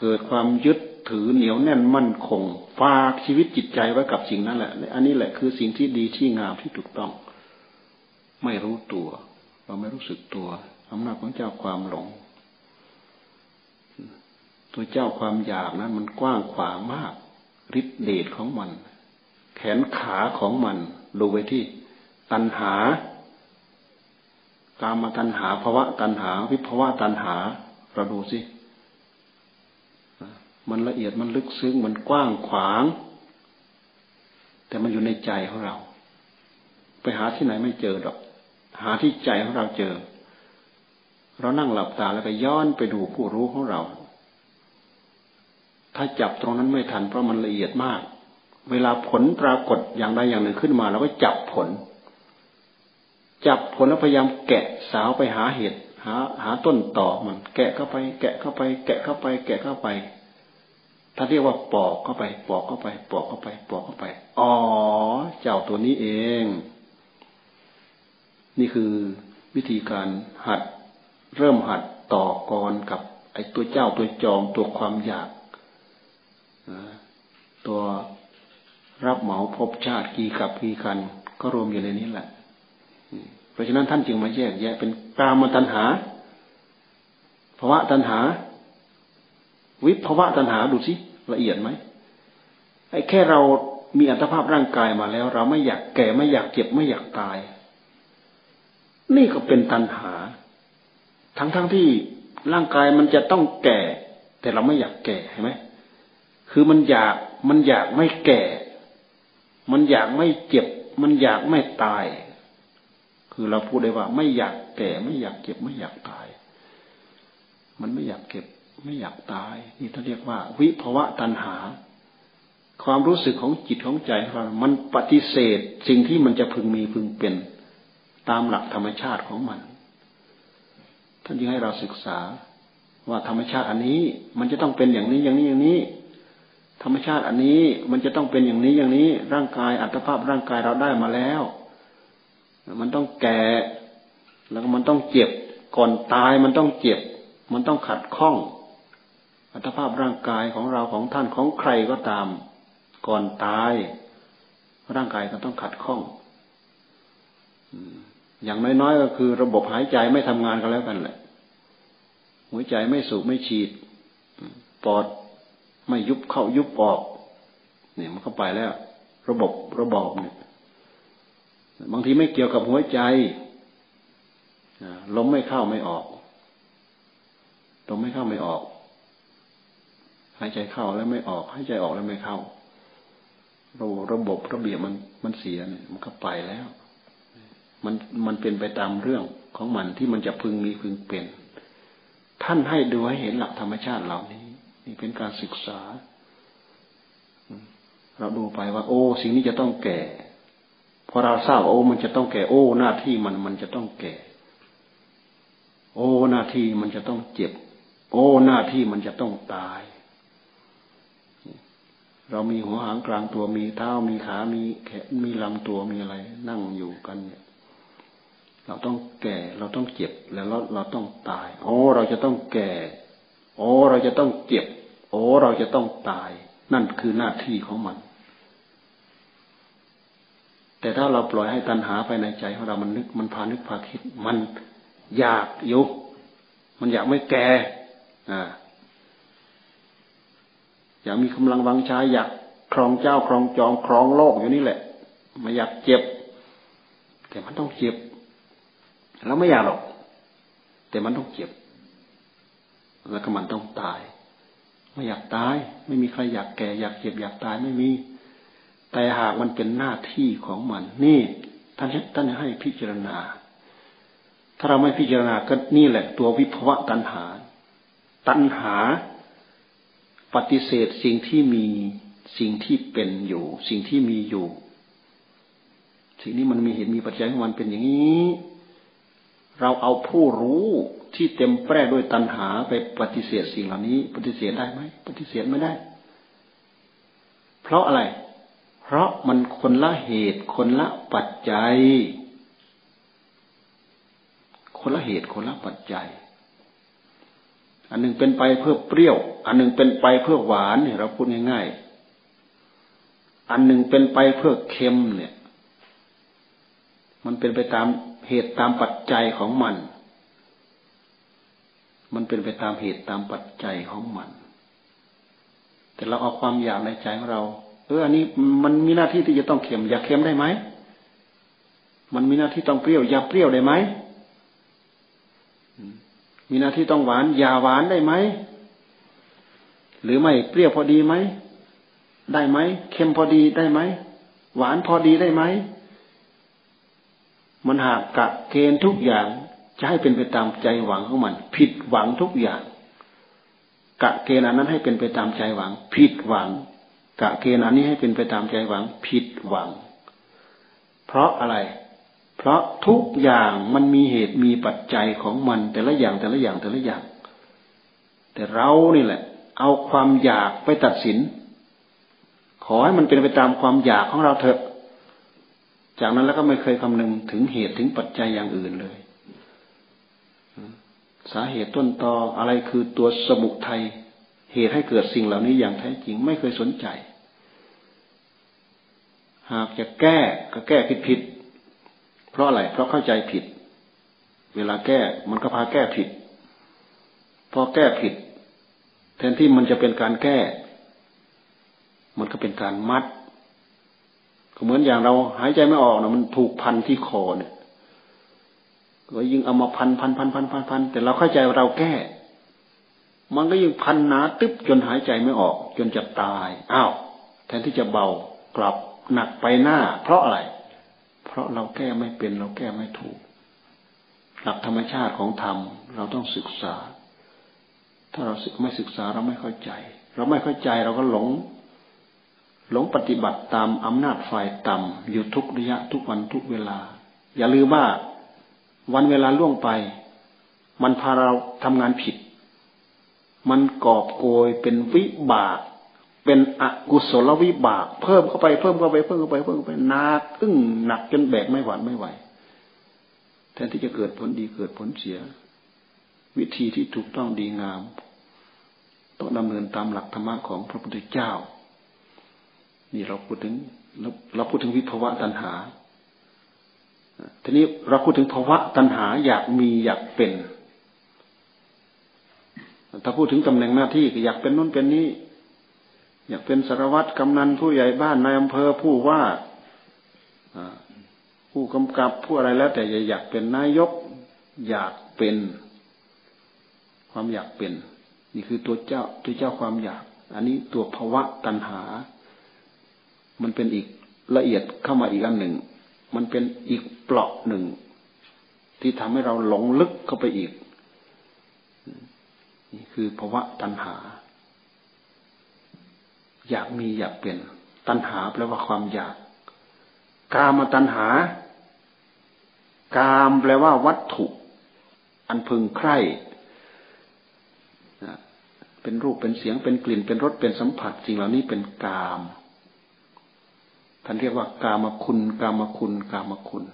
เกิดความยึด ถือเหนียวแน่นมั่นคงฝากชีวิตจิตใจไว้กับสิ่งนั้นแหละอันนี้แหละคือสิ่งที่ดีที่งามที่ถูกต้อง ไม่รู้ตัว เราไม่รู้สึกตัวอำนาจของเจ้าความหลง ตัวเจ้าความอยากนั้น มันกว้างขวางมากฤทธิเดชของมัน แขนขาของมันดูไปที่ตัณหา กามาตัณหาภาวะตัณหา วิภาวะตัณหาเราดูสิ มันละเอียดมันลึกซึ้งมันกว้างขวาง แต่มันอยู่ในใจของเรา ไปหาที่ไหนไม่เจอดอก หาที่ใจของเราเจอ เรานั่งหลับตาแล้วก็ย้อนไปดูผู้รู้ของเรา ถ้าจับตรงนั้นไม่ทันเพราะมันละเอียดมาก เวลาผลปรากฏอย่างใดอย่างหนึ่งขึ้นมาเราก็จับผล จับผลแล้วพยายามแกะสาวไปหาเหตุ หา หาต้นต่อมัน แกะเข้าไป แกะเข้าไป แกะเข้าไป แกะเข้าไป ถ้าเรียกว่าปอกเข้าไป ปอกเข้าไป ปอกเข้าไป ปอกเข้าไป อ๋อ เจ้าตัวนี้เอง นี่คือวิธีการหัด เริ่มหัดต่อกรกับ ไอ้ตัวเจ้าตัวจอมตัวความอยากตัวรับเหมาพบชาติกี่ขับกี่คัน ก็รวมอยู่ในนี้แหละ เพราะฉะนั้นท่านจึงมาแยกแยะเป็นกามตัณหาภาวะตัณหา วิภาวะตัณหาดูสิ ละเอียดไหมไอ้แค่เรามีอัตภาพร่างกายมาแล้ว เราไม่อยากแก่ไม่อยากเจ็บไม่อยากตาย นี่ก็เป็นตัณหา ทั้งๆทที่ร่างกายมันจะต้องแก่ แต่เราไม่อยากแก่เห็นไหมคือมันอยากมันอยากไม่แก่ มันอยากไม่เจ็บ มันอยากไม่ตาย คือเราพูดได้ว่า ไม่อยากแก่ไม่อยากเจ็บไม่อยากตาย มันไม่อยากเก็บ ไม่อยากตาย นี่ท่านเรียกว่า วิภวะตัณหา ความรู้สึกของจิตของใจเรามันปฏิเสธสิ่งที่มันจะพึงมีพึงเป็นตามหลักธรรมชาติของมัน ท่านจึงให้เราศึกษาว่าธรรมชาติอันนี้มันจะต้องเป็นอย่างนี้อย่างนี้อย่างนี้ ธรรมชาติอันนี้มันจะต้องเป็นอย่างนี้อย่างนี้ ร่างกายอัตภาพร่างกายเราได้มาแล้ว มันต้องแก่แล้วมันต้องเจ็บ ก่อนตายมันต้องเจ็บ มันต้องขัดข้อง อัตภาพร่างกายของเราของท่านของใครก็ตาม ก่อนตาย ร่างกายก็ต้องขัดข้องอย่างน้อยๆก็คือ ระบบหายใจไม่ทำงานกันแล้วกันแหละ หัวใจไม่สูบไม่ฉีดปอดไม่ยุบเข้ายุบออก เนี่ยมันเข้าไปแล้ว ระบบระบบเนี่ยบางทีไม่เกี่ยวกับหัวใจลมไม่เข้าไม่ออกลมไม่เข้าไม่ออก หายใจเข้าแล้วไม่ออกหายใจออกแล้วไม่เข้าระระบบระเบียบมันมันเสียเนี่ยมันก็ไปแล้ว มันมันเป็นไปตามเรื่องของมันที่มันจะพึงมีพึงเป็น ท่านให้ดูให้เห็นหลักธรรมชาติเหล่านี้ นี่เป็นการศึกษา เราดูไปว่า โอ้ สิ่งนี้จะต้องแก่พอเราทราบโอ้มันจะต้องแก่โอ้หน้าที่มันมันจะต้องแก่ โอ้หน้าที่มันจะต้องเจ็บ โอ้หน้าที่มันจะต้องตาย เรามีหัวหางกลางตัวมีเท้ามีขา มีแขนมีลำตัวมีอะไร นั่งอยู่กันเนี่ย เราต้องแก่เราต้องเจ็บแล้วเราเราต้องตาย โอ้ เราจะต้องแก่ โอ้ เราจะต้องเจ็บ โอ้ เราจะต้องตาย นั่นคือหน้าที่ของมัน แต่ถ้าเราปล่อยให้ตัณหาภายในใจของเรามันนึกมันพานึกพาคิด มันอยากยุมันอยากไม่แก่ อ่า อยากมีกำลังวังชาอยากครองเจ้าครองจองครองโลกอยู่นี่แหละไม่อยากเจ็บ แต่มันต้องเจ็บเราไม่อยากหรอก แต่มันต้องเจ็บ แล้วก็มันต้องตาย ไม่อยากตาย ไม่มีใครอยากแก่ อยากเจ็บอยากตายไม่มี แต่หากมันเป็นหน้าที่ของมัน นี่ท่านท่านให้พิจารณา ถ้าเราไม่พิจารณาก็นี่แหละ ตัววิภวะตัณหา ตัณหา ปฏิเสธสิ่งที่มีสิ่งที่เป็นอยู่ สิ่งที่มีอยู่ สิ่งนี้มันมีเหตุมีปัจจัยของมันเป็นอย่างนี้ เราเอาผู้รู้ที่เต็มแปร่ด้วยตัณหาไปปฏิเสธสิ่งเหล่านี้ ปฏิเสธได้ไหมปฏิเสธไม่ได้ เพราะอะไร เพราะมันคนละเหตุคนละปัจจัย คนละเหตุคนละปัจจัย อันหนึ่งเป็นไปเพื่อเปรี้ยว อันหนึ่งเป็นไปเพื่อหวานเนี่ยเราพูดง่ายๆ อันหนึ่งเป็นไปเพื่อเค็มเนี่ย มันเป็นไปตามเหตุตามปัจจัยของมัน มันเป็นไปตามเหตุตามปัจจัยของมัน แต่เราเอาความอยากในใจของเรา เอออันนี้มันมีหน้าที่ที่จะต้องเค็ม อยากเค็มได้ไหม มันมีหน้าที่ต้องเปรี้ยว อยากเปรี้ยวได้ไหมมีหน้าที่ต้องหวาน อย่าหวานได้ไหม หรือไม่เปรี้ยวพอดีไหม ได้ไหมเค็มพอดีได้ไหม หวานพอดีได้ไหม มันหากกะเกณฑ์ทุกอย่างจะให้เป็นไปตามใจหวังของมัน ผิดหวังทุกอย่าง กะเกณฑ์อันนั้นให้เป็นไปตามใจหวัง ผิดหวัง กะเกณฑ์อันนี้ให้เป็นไปตามใจหวัง ผิดหวัง เพราะอะไร เพราะทุกอย่างมันมีเหตุมีปัจจัยของมัน แต่ละอย่างแต่ละอย่างแต่ละอย่าง แต่เรานี่แหละ เอาความอยากไปตัดสิน ขอให้มันเป็นไปตามความอยากของเราเถอะ จากนั้นแล้วก็ไม่เคยคำนึงถึงเหตุถึงปัจจัยอย่างอื่นเลย สาเหตุต้นตออะไรคือตัวสมุทัยเหตุให้เกิดสิ่งเหล่านี้อย่างแท้จริงไม่เคยสนใจ หากจะแก้ก็แก้ผิดผิดเพราะอะไรเพราะเข้าใจผิด เวลาแก้มันก็พาแก้ผิด พอแก้ผิด แทนที่มันจะเป็นการแก้ มันก็เป็นการมัด ก็เหมือนอย่างเราหายใจไม่ออกนะมันถูกพันที่คอเนี่ยก็ยิ่งเอามาพันพันพันพันพันพันแต่เราเข้าใจเราแก้ มันก็ยิ่งพันหนาตึ๊บจนหายใจไม่ออก จนจะตายอ้าวแทนที่จะเบากลับหนักไปหน้า เพราะอะไร เพราะเราแก้ไม่เป็นเราแก้ไม่ถูก หลักธรรมชาติของธรรม เราต้องศึกษา ถ้าเราไม่ศึกษาเราไม่เข้าใจ เราไม่เข้าใจเราก็หลง หลงปฏิบัติตามอำนาจฝ่ายต่ำอยู่ทุกระยะทุกวันทุกเวลา อย่าลืมว่าวันเวลาล่วงไป มันพาเราทำงานผิด มันกอบโกยเป็นวิบากเป็นอกุศลวิบาก เพิ่มเข้าไปเพิ่มเข้าไปเพิ่มเข้าไปเพิ่มเข้าไปนักตึ้งหนักจนแบกไม่หวานไม่ไหวแทนที่จะเกิดผลดีเกิดผลเสีย วิธีที่ถูกต้องดีงาม ต้องดำเนินตามหลักธรรมะของพระพุทธเจ้า นี่เราพูดถึงเราพูดถึงวิภวะตัณหา ทีนี้เราพูดถึงภาวะตัณหาอยากมีอยากเป็น ถ้าพูดถึงตำแหน่งหน้าที่ก็อยากเป็นนู้นเป็นนี้ อยากเป็นสารวัตรกำนันผู้ใหญ่บ้านนายอำเภอผู้ว่าผู้กำกับผู้อะไรแล้ว แต่อยากเป็นนายก อยากเป็น ความอยากเป็น นี่คือตัวเจ้าตัวเจ้าความอยาก อันนี้ตัวภาวะตัณหา มันเป็นอีกละเอียดเข้ามาอีกอันหนึ่ง มันเป็นอีกเปลาะหนึ่ง ที่ทำให้เราหลงลึกเข้าไปอีก นี่คือภาวะตัณหา อยากมีอยากเป็นตัณหาแปลว่าความอยาก กามตัณหา กามแปลว่าวัตถุ อันพึงใคร่ เป็นรูปเป็นเสียงเป็นกลิ่นเป็นรสเป็นสัมผัสสิ่งเหล่านี้เป็นกามท่านเรียกว่ากามคุณกามคุณกามคุณ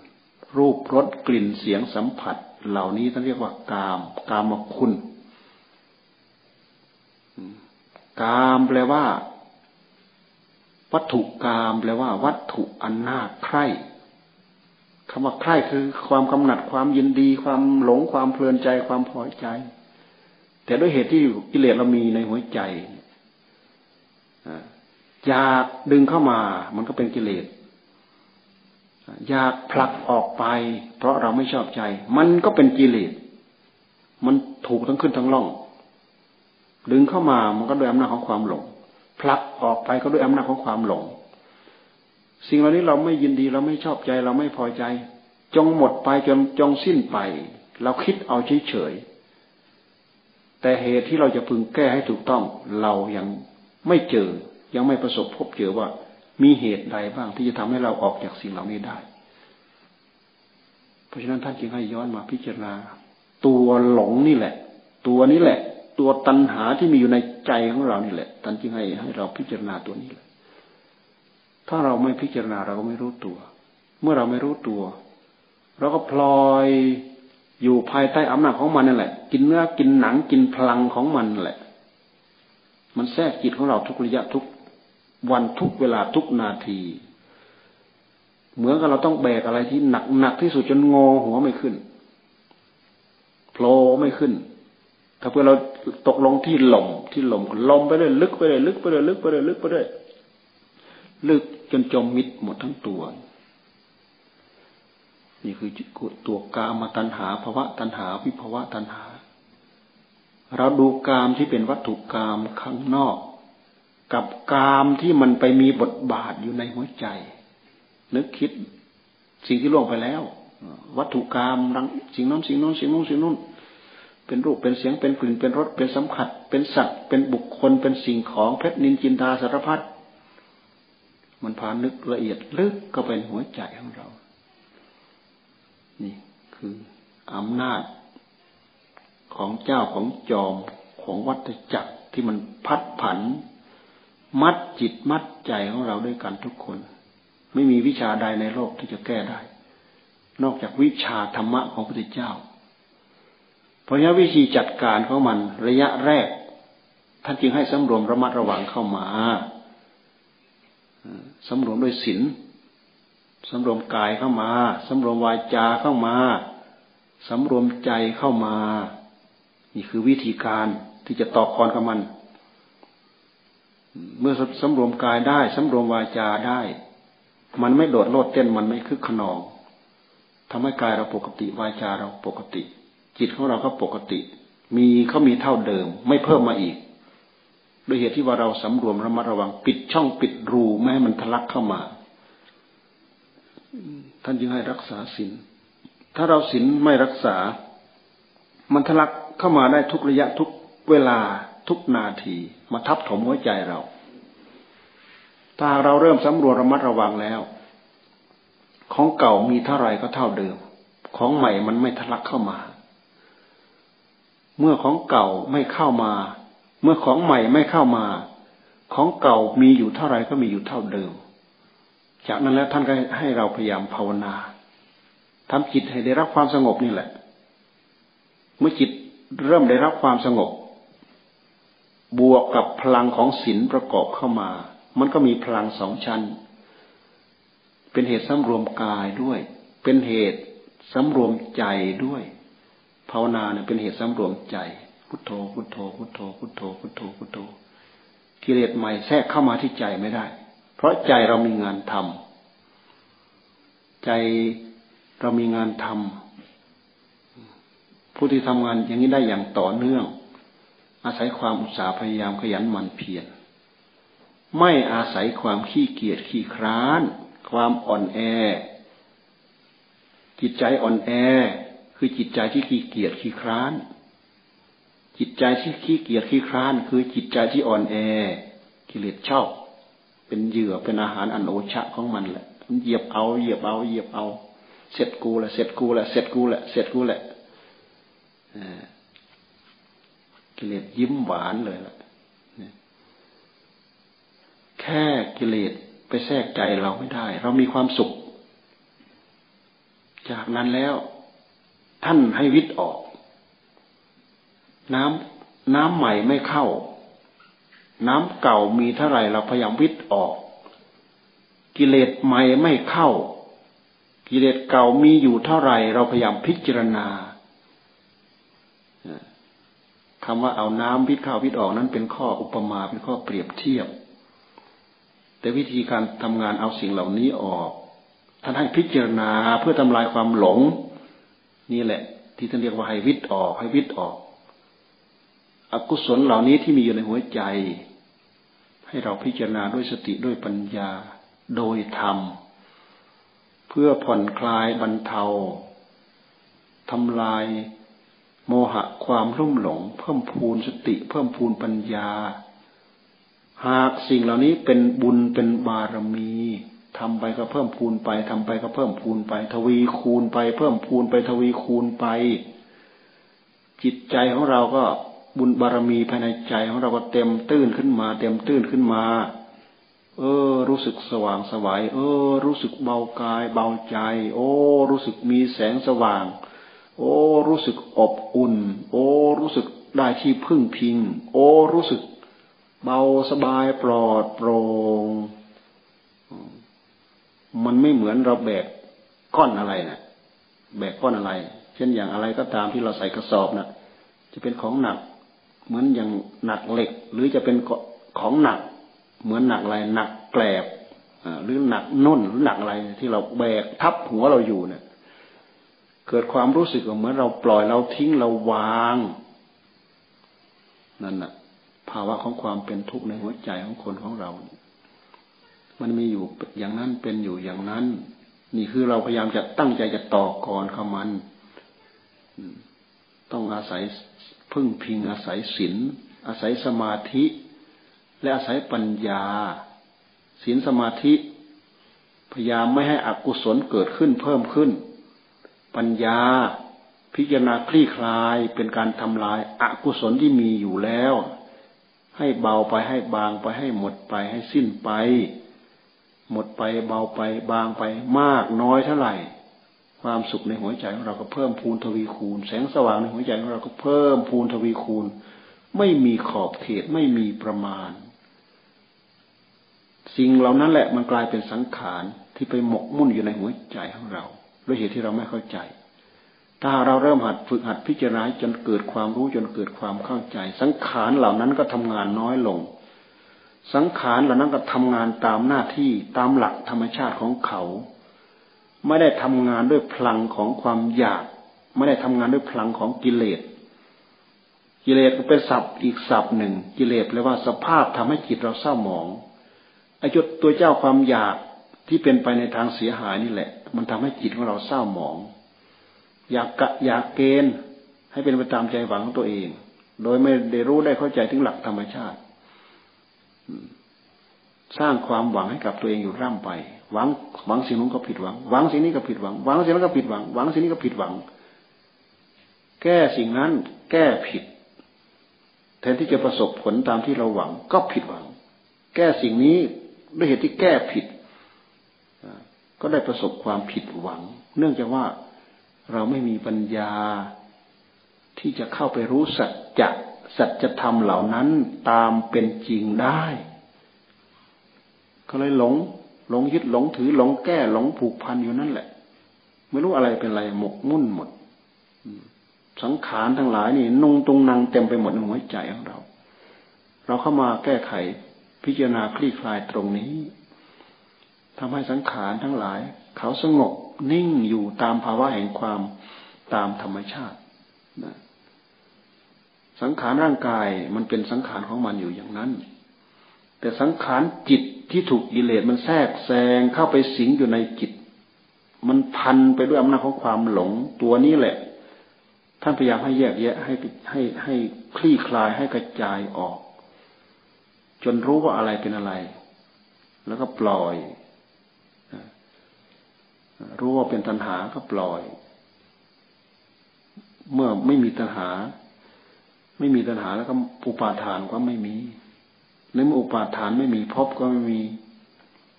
รูปรสกลิ่นเสียงสัมผัส เหล่านี้ท่านเรียกว่ากาม กามคุณกามแปลว่า วัตถุกามแปลว่า วัตถุอันน่าใคร่คำว่าใคร่คือความกำหนัดความยินดี ความหลงความเพลินใจความพอใจ แต่ด้วยเหตุที่กิเลสเรามีในหัวใจอยากดึงเข้ามา มันก็เป็นกิเลสอยากผลักออกไป เพราะเราไม่ชอบใจ มันก็เป็นกิเลสมันถูกทั้งขึ้นทั้งล่อง ดึงเข้ามามันก็ด้วยอำนาจของความหลงผลักออกไปก็ด้วยอำนาจของความหลง สิ่งเหล่านี้เราไม่ยินดีเราไม่ชอบใจ เราไม่พอใจ จงหมดไปจนจงสิ้นไป เราคิดเอาเฉยๆ แต่เหตุที่เราจะพึงแก้ให้ถูกต้อง เรายังไม่เจอ ยังไม่ประสบพบเจอว่า มีเหตุใดบ้างที่จะทำให้เราออกจากสิ่งเหล่านี้ได้ เพราะฉะนั้นท่านจึงให้ย้อนมาพิจารณา ตัวหลงนี่แหละ ตัวนี้แหละ ตัวตัณหาที่มีอยู่ในใจของเรานี่แหละท่านจึงให้ให้เราพิจารณาตัวนี้แหละ ถ้าเราไม่พิจารณาเราก็ไม่รู้ตัว เมื่อเราไม่รู้ตัว เราก็พลอย อยู่ภายใต้อำนาจของมันนั่นแหละ กินเนื้อกินหนังกินพลังของมันแหละ มันแทรกจิตของเราทุกระยะทุกวันทุกเวลาทุกนาที เหมือนกับเราต้องแบกอะไรที่หนักหนักที่สุดจนงอหัวไม่ขึ้นโผล่ไม่ขึ้น ถ้าเพื่อเราตกลงที่หล่มที่หลมลมไปเรื่อยลึกไปเรื่อยลึกไปเรื่อยลึกไปเรื่อยลึกไปเรื่อยลึกจนจมมิดหมดทั้งตัว นี่คือตัวกามตัญหาภาวะตัญหาวิภาวะตัญหา เราดูกามที่เป็นวัตถุกามข้างนอก กับกามที่มันไปมีบทบาทอยู่ในหัวใจ นึกคิดสิ่งที่ล่วงไปแล้ว วัตถุกรรมรังสิ่งนั้นสิ่งนั้นสิ่งนู้นสิ่งนู้นเป็นรูปเป็นเสียงเป็นกลิ่นเป็นรสเป็นสัมผัส เป็นสัตว์เป็นบุคคลเป็นสิ่งของเพชรนินจินดาสารพัดมันพานึกละเอียดลึกก็เป็นหัวใจของเรา นี่คืออำนาจของเจ้าของจอมของวัฏจักรที่มันพัดผัน มัดจิตมัดใจของเราด้วยกันทุกคน ไม่มีวิชาใดในโลกที่จะแก้ได้ นอกจากวิชาธรรมะของพระพุทธเจ้า เพราะฉะนั้นวิธีจัดการของมันระยะแรก ท่านจึงให้สำรวมระมัดระวังเข้ามาสำรวมด้วยศีล สำรวมกายเข้ามา สำรวมวาจาเข้ามา สำรวมใจเข้ามา นี่คือวิธีการที่จะต่อกรกับมัน เมื่อสำรวมกายได้ สำรวมวาจาได้ มันไม่โดดโลดเต้นมันไม่คึกขนองทำให้กายเราปกติวาจาเราปกติ จิตของเราก็ปกติ มีเขามีเท่าเดิม ไม่เพิ่มมาอีกด้วยเหตุที่ว่าเราสำรวมระมัดระวังปิดช่องปิดรูไม่ให้มันทะลักเข้ามา ท่านจึงให้รักษาศีลถ้าเราศีลไม่รักษา มันทะลักเข้ามาได้ทุกระยะทุกเวลาทุกนาที มาทับถมหัวใจเรา ถ้าเราเริ่มสำรวจระมัดระวังแล้ว ของเก่ามีเท่าไรก็เท่าเดิม ของใหม่มันไม่ทะลักเข้ามา เมื่อของเก่าไม่เข้ามา เมื่อของใหม่ไม่เข้ามา ของเก่ามีอยู่เท่าไรก็มีอยู่เท่าเดิม จากนั้นแล้วท่านก็ให้เราพยายามภาวนาทำจิตให้ได้รับความสงบนี่แหละ เมื่อจิตเริ่มได้รับความสงบ บวกกับพลังของศีลประกอบเข้ามา มันก็มีพลังสองชั้น เป็นเหตุสำรวมกายด้วย เป็นเหตุสำรวมใจด้วย ภาวนาเนี่ยเป็นเหตุสำรวมใจ พุทโธ พุทโธ พุทโธ พุทโธ พุทโธ พุทโธ กิเลสใหม่แทรกเข้ามาที่ใจไม่ได้ เพราะใจเรามีงานทำใจเรามีงานทำผู้ที่ทำงานอย่างนี้ได้อย่างต่อเนื่อง อาศัยความอุตสาห์พยายามขยันหมั่นเพียรไม่อาศัยความขี้เกียจขี้คร้าน ความอ่อนแอ จิตใจอ่อนแอ คือจิตใจที่ขี้เกียจขี้คร้าน จิตใจที่ขี้เกียจขี้คร้าน คือจิตใจที่อ่อนแอกิเลสชอบ เป็นเหยื่อเป็นอาหารอันโอชะของมันแหละมันเหยียบเอาเหยียบเอาเหยียบเอา เสร็จกูแหละเสร็จกูแหละเสร็จกูแหละเสร็จกูแหละกิเลสยิ้มหวานเลยล่ะแค่กิเลสไปแทรกใจเราไม่ได้ เรามีความสุข จากนั้นแล้ว ท่านให้วิตออก น้ำน้ำใหม่ไม่เข้า น้ำเก่ามีเท่าไหร่เราพยายามวิตออก กิเลสใหม่ไม่เข้า กิเลสเก่ามีอยู่เท่าไหร่ เราพยายามพิจารณาคำว่าเอาน้ำพิษเข้าพิษออกนั้นเป็นข้ออุปมาเป็นข้อเปรียบเทียบ แต่วิธีการทำงานเอาสิ่งเหล่านี้ออกท่านให้พิจารณาเพื่อทำลายความหลง นี่แหละ ที่ท่านเรียกว่าให้วิตออกให้วิตออก อกุศลเหล่านี้ที่มีอยู่ในหัวใจ ให้เราพิจารณาด้วยสติด้วยปัญญาโดยธรรม เพื่อผ่อนคลายบรรเทาทำลายโมหะความรุ่มหลง เพิ่มพูนสติ เพิ่มพูนปัญญา หากสิ่งเหล่านี้เป็นบุญเป็นบารมีทำไปก็เพิ่มพูนไปทำไปก็เพิ่มพูนไป ทวีคูณไป เพิ่มพูนไปทวีคูณไป จิตใจของเราก็ บุญบารมีภายในใจของเราก็เต็มตื้นขึ้นมา เต็มตื้นขึ้นมา เออ รู้สึกสว่างสวายเออ รู้สึกเบากายเบาใจ โอ้ รู้สึกมีแสงสว่าง โอ้ รู้สึกอบอุ่น โอ้ รู้สึกได้ที่พึ่งพิง โอ้ รู้สึก เบาสบายปลอดโปร่งมันไม่เหมือนเราแบกก้อนอะไรนะแบกก้อนอะไร เช่นอย่างอะไรก็ตามที่เราใส่กระสอบนะ่ะ จะเป็นของหนัก เหมือนอย่างหนักเหล็ก หรือจะเป็นของหนัก เหมือนหนักอะไรหนักแกลบหรือหนักนุ่นหรือหนักอะไรที่เราแบกทับหัวเราอยู่เนี่ย เกิดความรู้สึกเหมือนเราปล่อยเราทิ้งเราวางนั่นน่ะ ภาวะของความเป็นทุกข์ในหัวใจของคนของเรา มันมีอยู่อย่างนั้นเป็นอยู่อย่างนั้น นี่คือเราพยายามจะตั้งใจจะต่อกรเขามัน ต้องอาศัย พึ่งพิงอาศัยศีลอาศัยสมาธิ และอาศัยปัญญาศีลสมาธิ พยายามไม่ให้อกุศลเกิดขึ้นเพิ่มขึ้น ปัญญา พิจารณาคลี่คลายเป็นการทำลายอากุศลที่มีอยู่แล้ว ให้เบาไปให้บางไปให้หมดไปให้สิ้นไป หมดไปเบาไปบางไปมากน้อยเท่าไหร่ ความสุขในหัวใจของเราก็เพิ่มพูนทวีคูณ แสงสว่างในหัวใจของเราก็เพิ่มพูนทวีคูณ ไม่มีขอบเขตไม่มีประมาณ สิ่งเหล่านั้นแหละมันกลายเป็นสังขารที่ไปหมกมุ่นอยู่ในหัวใจของเราด้วยเหตุที่เราไม่เข้าใจ ถ้าเราเริ่มหัดฝึกหัดพิจารณาจนเกิดความรู้จนเกิดความเข้าใจ สังขารเหล่านั้นก็ทำงานน้อยลง สังขารเหล่านั้นก็ทำงานตามหน้าที่ตามหลักธรรมชาติของเขา ไม่ได้ทำงานด้วยพลังของความอยาก ไม่ได้ทำงานด้วยพลังของกิเลส กิเลสก็เป็นศัพท์อีกศัพท์หนึ่ง กิเลสแปลว่าสภาพทำให้จิตเราเศร้าหมองไอ้จุดตัวเจ้าความอยากที่เป็นไปในทางเสียหายนี่แหละ มันทำให้จิตของเราเศร้าหมอง อยากกะอยากเกณฑ์ ให้เป็นไปตามใจหวังของตัวเอง โดยไม่ได้รู้ได้เข้าใจถึงหลักธรรมชาติ สร้างความหวังให้กับตัวเองอยู่ร่ำไป หวังหวังสิ่งนู้นก็ผิดหวัง หวังสิ่งนี้ก็ผิดหวัง หวังสิ่งนั้นก็ผิดหวัง หวังสิ่งนี้ก็ผิดหวัง แก้สิ่งนั้น แก้ผิด แทนที่จะประสบผลตามที่เราหวังก็ผิดหวัง แก้สิ่งนี้ด้วยเหตุที่แก้ผิด ก็ได้ประสบความผิดหวัง เนื่องจากว่าเราไม่มีปัญญาที่จะเข้าไปรู้สัจจะสัจธรรมเหล่านั้นตามเป็นจริงได้ ก็เลยหลง หลงยึดหลงถือหลงแก้หลงผูกพันอยู่นั่นแหละ ไม่รู้อะไรเป็นอะไรหมกมุ่นหมดสังขารทั้งหลายนี่นุ่งตรงนังเต็มไปหมดในหัวใจของเรา เราเข้ามาแก้ไขพิจารณาคลี่คลายตรงนี้ทำให้สังขารทั้งหลาย เขาสงบนิ่งอยู่ตามภาวะแห่งความตามธรรมชาตินะสังขารร่างกายมันเป็นสังขารของมันอยู่อย่างนั้น แต่สังขารจิต ที่ถูกกิเลสมันแทรกแซงเข้าไปสิงอยู่ในจิต มันพันไปด้วยอำนาจของความหลงตัวนี้แหละ ท่านพยายามให้แยกแยะให้ให้ให้คลี่คลายให้กระจายออก จนรู้ว่าอะไรเป็นอะไร แล้วก็ปล่อย รู้ว่าเป็นตัณหาก็ปล่อย เมื่อไม่มีตัณหา ไม่มีตัณหาแล้วก็อุปาทานก็ไม่มี ในเมื่ออุปาทานไม่มีภพก็ไม่มี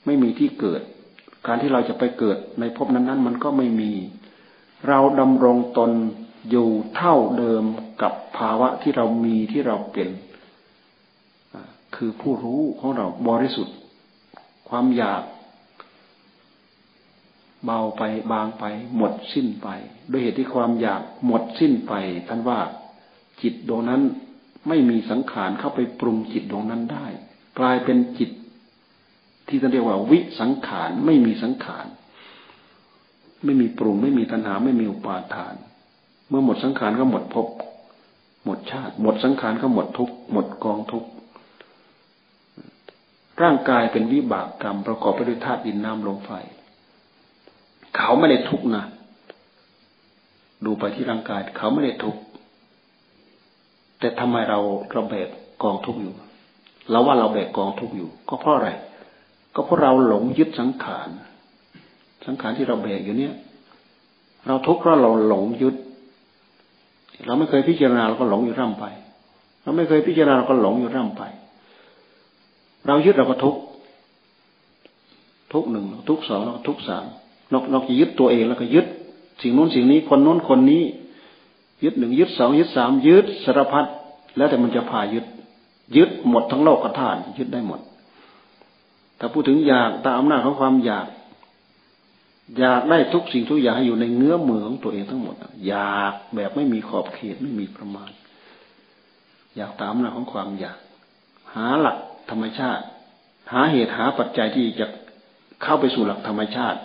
ไม่มีที่เกิด การที่เราจะไปเกิดในภพนั้น ๆ มันก็ไม่มี เราดำรงตนอยู่เท่าเดิมกับภาวะที่เรามีที่เราเป็นคือผู้รู้ของเราบริสุทธิ์ ความอยาก เบาไปบางไป หมดสิ้นไปด้วยเหตุที่ความอยากหมดสิ้นไปท่านว่าจิตดวงนั้น ไม่มีสังขารเข้าไปปรุงจิตดวงนั้นได้ กลายเป็นจิต ที่ท่านเรียกว่า วิสังขารไม่มีสังขารไม่มีปรุง ไม่มีตัณหาไม่มีอุปาทาน เมื่อหมดสังขารก็หมดภพหมดชาติ หมดสังขารก็หมดทุกหมดกองทุกร่างกายเป็นวิบากกรรมประกอบไปด้วยธาตุดินน้ำลมไฟ เขาไม่ได้ทุกนะดูไปที่ร่างกาย เขาไม่ได้ทุก แต่ทำไมเราเราแบกกองทุกอยู่เราว่าเราแบกกองทุกอยู่ ก็เพราะอะไร ก็เพราะเราหลงยึดสังขาร สังขารที่เราแบกอยู่เนี่ย เราทุกข์เพราะเราหลงยึด เราไม่เคยพิจารณาเราก็หลงอยู่ร่ำไป เราไม่เคยพิจารณาเราก็หลงอยู่ร่ำไป เรายึดเราก็ทุกข์ทุกหนึ่งทุกสองทุกสามนอกนอกจากยึดตัวเองแล้วก็ยึด สิ่งนู้นสิ่งนี้คนนู้นคนนี้ ยึดหนึ่งยึดสองยึดสามยึดสารพัดแล้วแต่มันจะพายึด ยึดหมดทั้งโลกกระทานยึดได้หมด ถ้าพูดถึงอยากตามอำนาจของความอยาก อยากได้ทุกสิ่งทุกอย่างให้อยู่ในเงื้อมือของตัวเองทั้งหมด อยากแบบไม่มีขอบเขตไม่มีประมาณ อยากตามหลักของความอยาก หาหลักธรรมชาติ หาเหตุหาปัจจัยที่จะเข้าไปสู่หลักธรรมชาติ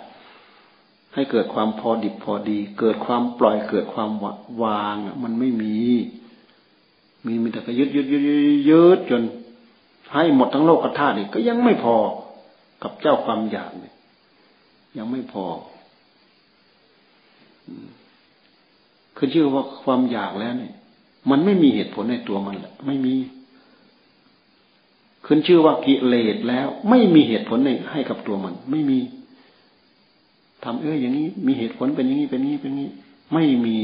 ให้เกิดความพอดิบพอดี เกิดความปล่อยเกิดความวางมันไม่มี มีมีแต่ยึดยึดยึดยึดจน ให้หมดทั้งโลกธาตุอีกก็ยังไม่พอกับเจ้าความอยากเนี่ยยังไม่พอคือชื่อว่าความอยากแล้วเนี่ยมันไม่มีเหตุผลในตัวมันแหละไม่มีขึ้นชื่อว่ากิเลสแล้ว ไม่มีเหตุผลในให้กับตัวมัน ไม่มี ทำเอออย่างนี้มีเหตุผลเป็นอย่างนี้เป็นนี้เป็นนี้ ไม่มี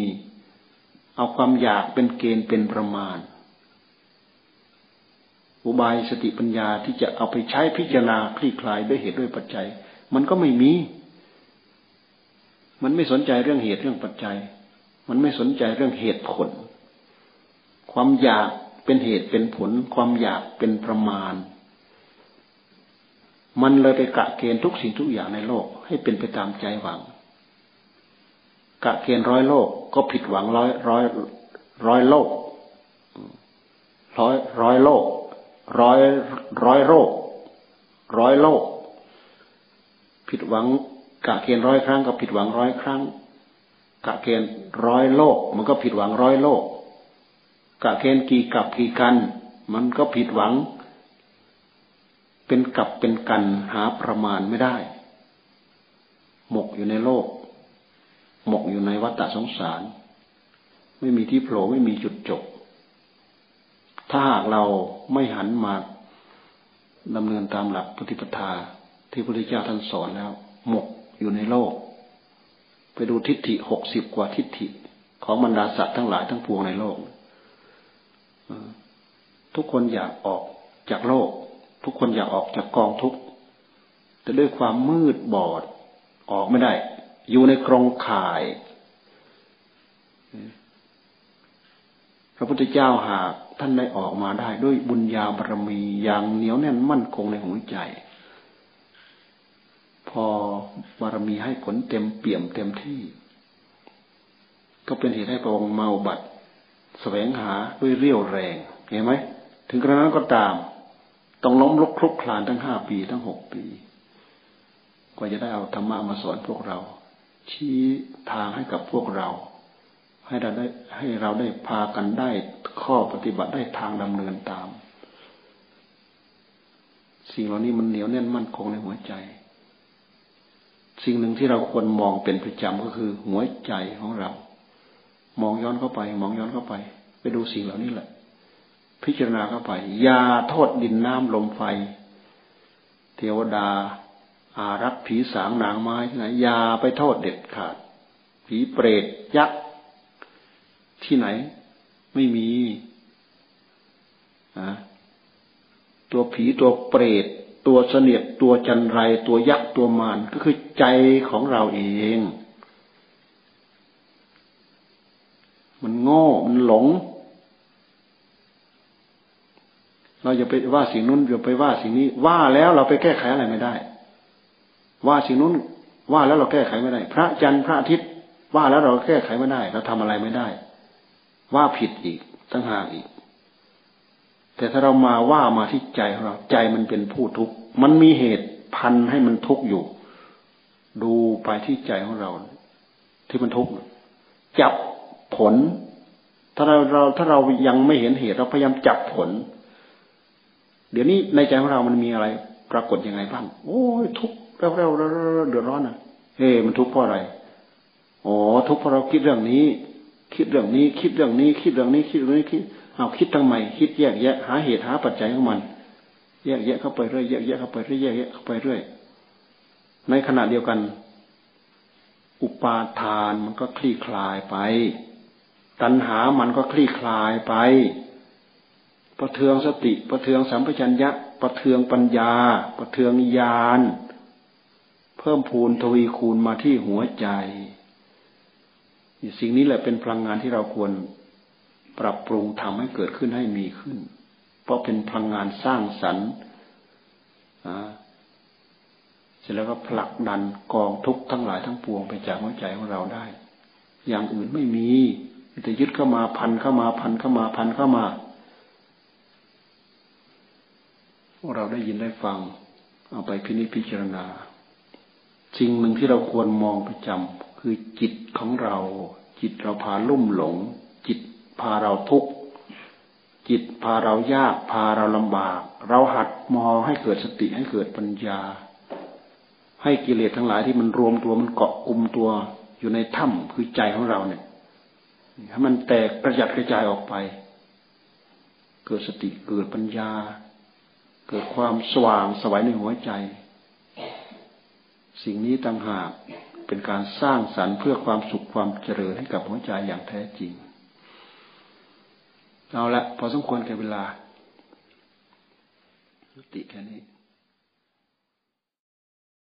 เอาความอยากเป็นเกณฑ์เป็นประมาณ อุบายสติปัญญาที่จะเอาไปใช้พิจารณาคลี่คลายด้วยเหตุด้วยปัจจัย มันก็ไม่มี มันไม่สนใจเรื่องเหตุเรื่องปัจจัย มันไม่สนใจเรื่องเหตุผล ความอยากเป็นเหตุเป็นผล ความอยากเป็นประมาณ มันเลยไปกะเกณฑ์ทุกสิ่งทุกอย่างในโลก ให้เป็นไปตามใจหวัง กะเกณฑ์ร้อยโลกก็ผิดหวังร้อยร้อยร้อยโลกร้อยร้อยโลกร้อยร้อยโรคร้อยโลก ผิดหวัง กะเกณฑ์ร้อยครั้ง ก็ผิดหวังร้อยครั้ง กะเกณฑ์ร้อยโลก มันก็ผิดหวังร้อยโลก กะเกณฑ์กี่กับกี่กัน มันก็ผิดหวัง เป็นกับเป็นกันหาประมาณไม่ได้ หมกอยู่ในโลก หมกอยู่ในวัฏสงสาร ไม่มีที่โผล่ไม่มีจุดจบ ถ้าหากเราไม่หันมาดำเนินตามหลักปฏิปทาที่พระพุทธเจ้าท่านสอนแล้ว หมกอยู่ในโลก ไปดูทิฏฐิหกสิบกว่าทิฏฐิของบรรดาสัตว์ทั้งหลายทั้งปวงในโลกทุกคนอยากออกจากโลก ทุกคนอยากออกจากกองทุกข์แต่ด้วยความมืดบอด ออกไม่ได้ อยู่ในกรงข่าย พระพุทธเจ้าหากท่านได้ออกมาได้ด้วยบุญญาบารมีอย่างเหนียวแน่นมั่นคงในหัวใจ พอบารมีให้ผลเต็มเปี่ยมเต็มที่ ก็เป็นเหตุให้พระองค์เมาบัตแสวงหาด้วยเรี่ยวแรง เห็นไหม ถึงกระนั้นก็ตาม ต้องล้มลุกคลุกคลานทั้งห้าปีทั้งหกปี กว่าจะได้เอาธรรมะมาสอนพวกเรา ชี้ทางให้กับพวกเรา ให้เราได้ให้เราได้พากันได้ข้อปฏิบัติได้ทางดำเนินตาม สิ่งเหล่านี้มันเหนียวแน่นมั่นคงในหัวใจ สิ่งหนึ่งที่เราควรมองเป็นประจำก็คือหัวใจของเรา มองย้อนเข้าไป มองย้อนเข้าไป ไปดูสิ่งเหล่านี้แหละ พิจารณาเข้าไปอย่าโทษดินน้ำลมไฟ เทวดา อารักษ์ผีสางนางไม้ที่ไหนอย่าไปโทษเด็ดขาด ผีเปรตยักษ์ที่ไหน ไม่มีตัวผีตัวเปรต ตัวเสนียดตัวจันไร ตัวยักษ์ตัวมารก็คือใจของเราเอง มันโง่ มันหลง เราอย่าไปว่าสิ่งนู้นอย่าไปว่าสิ่งนี้ ว่าแล้วเราไปแก้ไขอะไรไม่ได้ ว่าสิ่งนู้นว่าแล้วเราแก้ไขไม่ได้ พระจันทร์พระอาทิตย์ว่าแล้วเราแก้ไขไม่ได้ เราทำอะไรไม่ได้ ว่าผิดอีกตั้งหากอีก แต่ถ้าเรามาว่ามาที่ใจของเราใจมันเป็นผู้ทุกข์มันมีเหตุพันให้มันทุกข์อยู่ ดูไปที่ใจของเรา ที่มันทุกข์จับผล ถ้าเราเราถ้าเรายังไม่เห็นเหตุเราพยายามจับผล เดี๋ยวนี้ในใจของเรามันมีอะไร ปรากฏยังไงบ้างโอ้ยทุกข์เราเราเราเดือดร้อนอะเฮ้มันทุกข์เพราะอะไรอ๋อทุกข์เพราะเราคิดเรื่องนี้ คิดเรื่องนี้ คิดเรื่องนี้ คิดเรื่องนี้ คิดเรื่องนี้คิดเอาคิดทำไมคิดแยกแยะหาเหตุหาปัจจัยของมัน แยกแยะเข้าไปเรื่อยแยกแยะเข้าไปเรื่อยแยกแยะเข้าไปเรื่อยในขณะเดียวกัน อุปาทานมันก็คลี่คลายไป ตัณหามันก็คลี่คลายไป ประเทืองสติ ประเทืองสัมปชัญญะ ประเทืองปัญญา ประเทืองญาณ เพิ่มพูนทวีคูณมาที่หัวใจสิ่งนี้แหละเป็นพลังงานที่เราควรปรับปรุงทำให้เกิดขึ้นให้มีขึ้น เพราะเป็นพลังงานสร้างสรรค์เสร็จแล้วก็ผลักดันกองทุกข์ทั้งหลายทั้งปวงไปจากหัวใจของเราได้ อย่างอื่นไม่มีแต่ยึดเข้ามาพันเข้ามาพันเข้ามาพันเข้ามาพวก เราได้ยินได้ฟัง เอาไปพินิจพิจารณาสิ่งหนึ่งที่เราควรมองประจำคือจิตของเรา จิตเราพาลุ่มหลง จิตพาเราทุกข์จิตพาเรายากพาเราลำบาก เราหัดมองให้เกิดสติให้เกิดปัญญา ให้กิเลสทั้งหลายที่มันรวมตัวมันเกาะกลุ่มตัวอยู่ในถ้ำคือใจของเราเนี่ยให้มันแตกกระจัดกระจายออกไป เกิดสติเกิดปัญญา เกิดความสว่างสวัยในหัวใจ สิ่งนี้ต่างหากเป็นการสร้างสรรค์เพื่อความสุขความเจริญให้กับหัวใจอย่างแท้จริง เอาละพอสมควรแก่เวลาติแค่นี้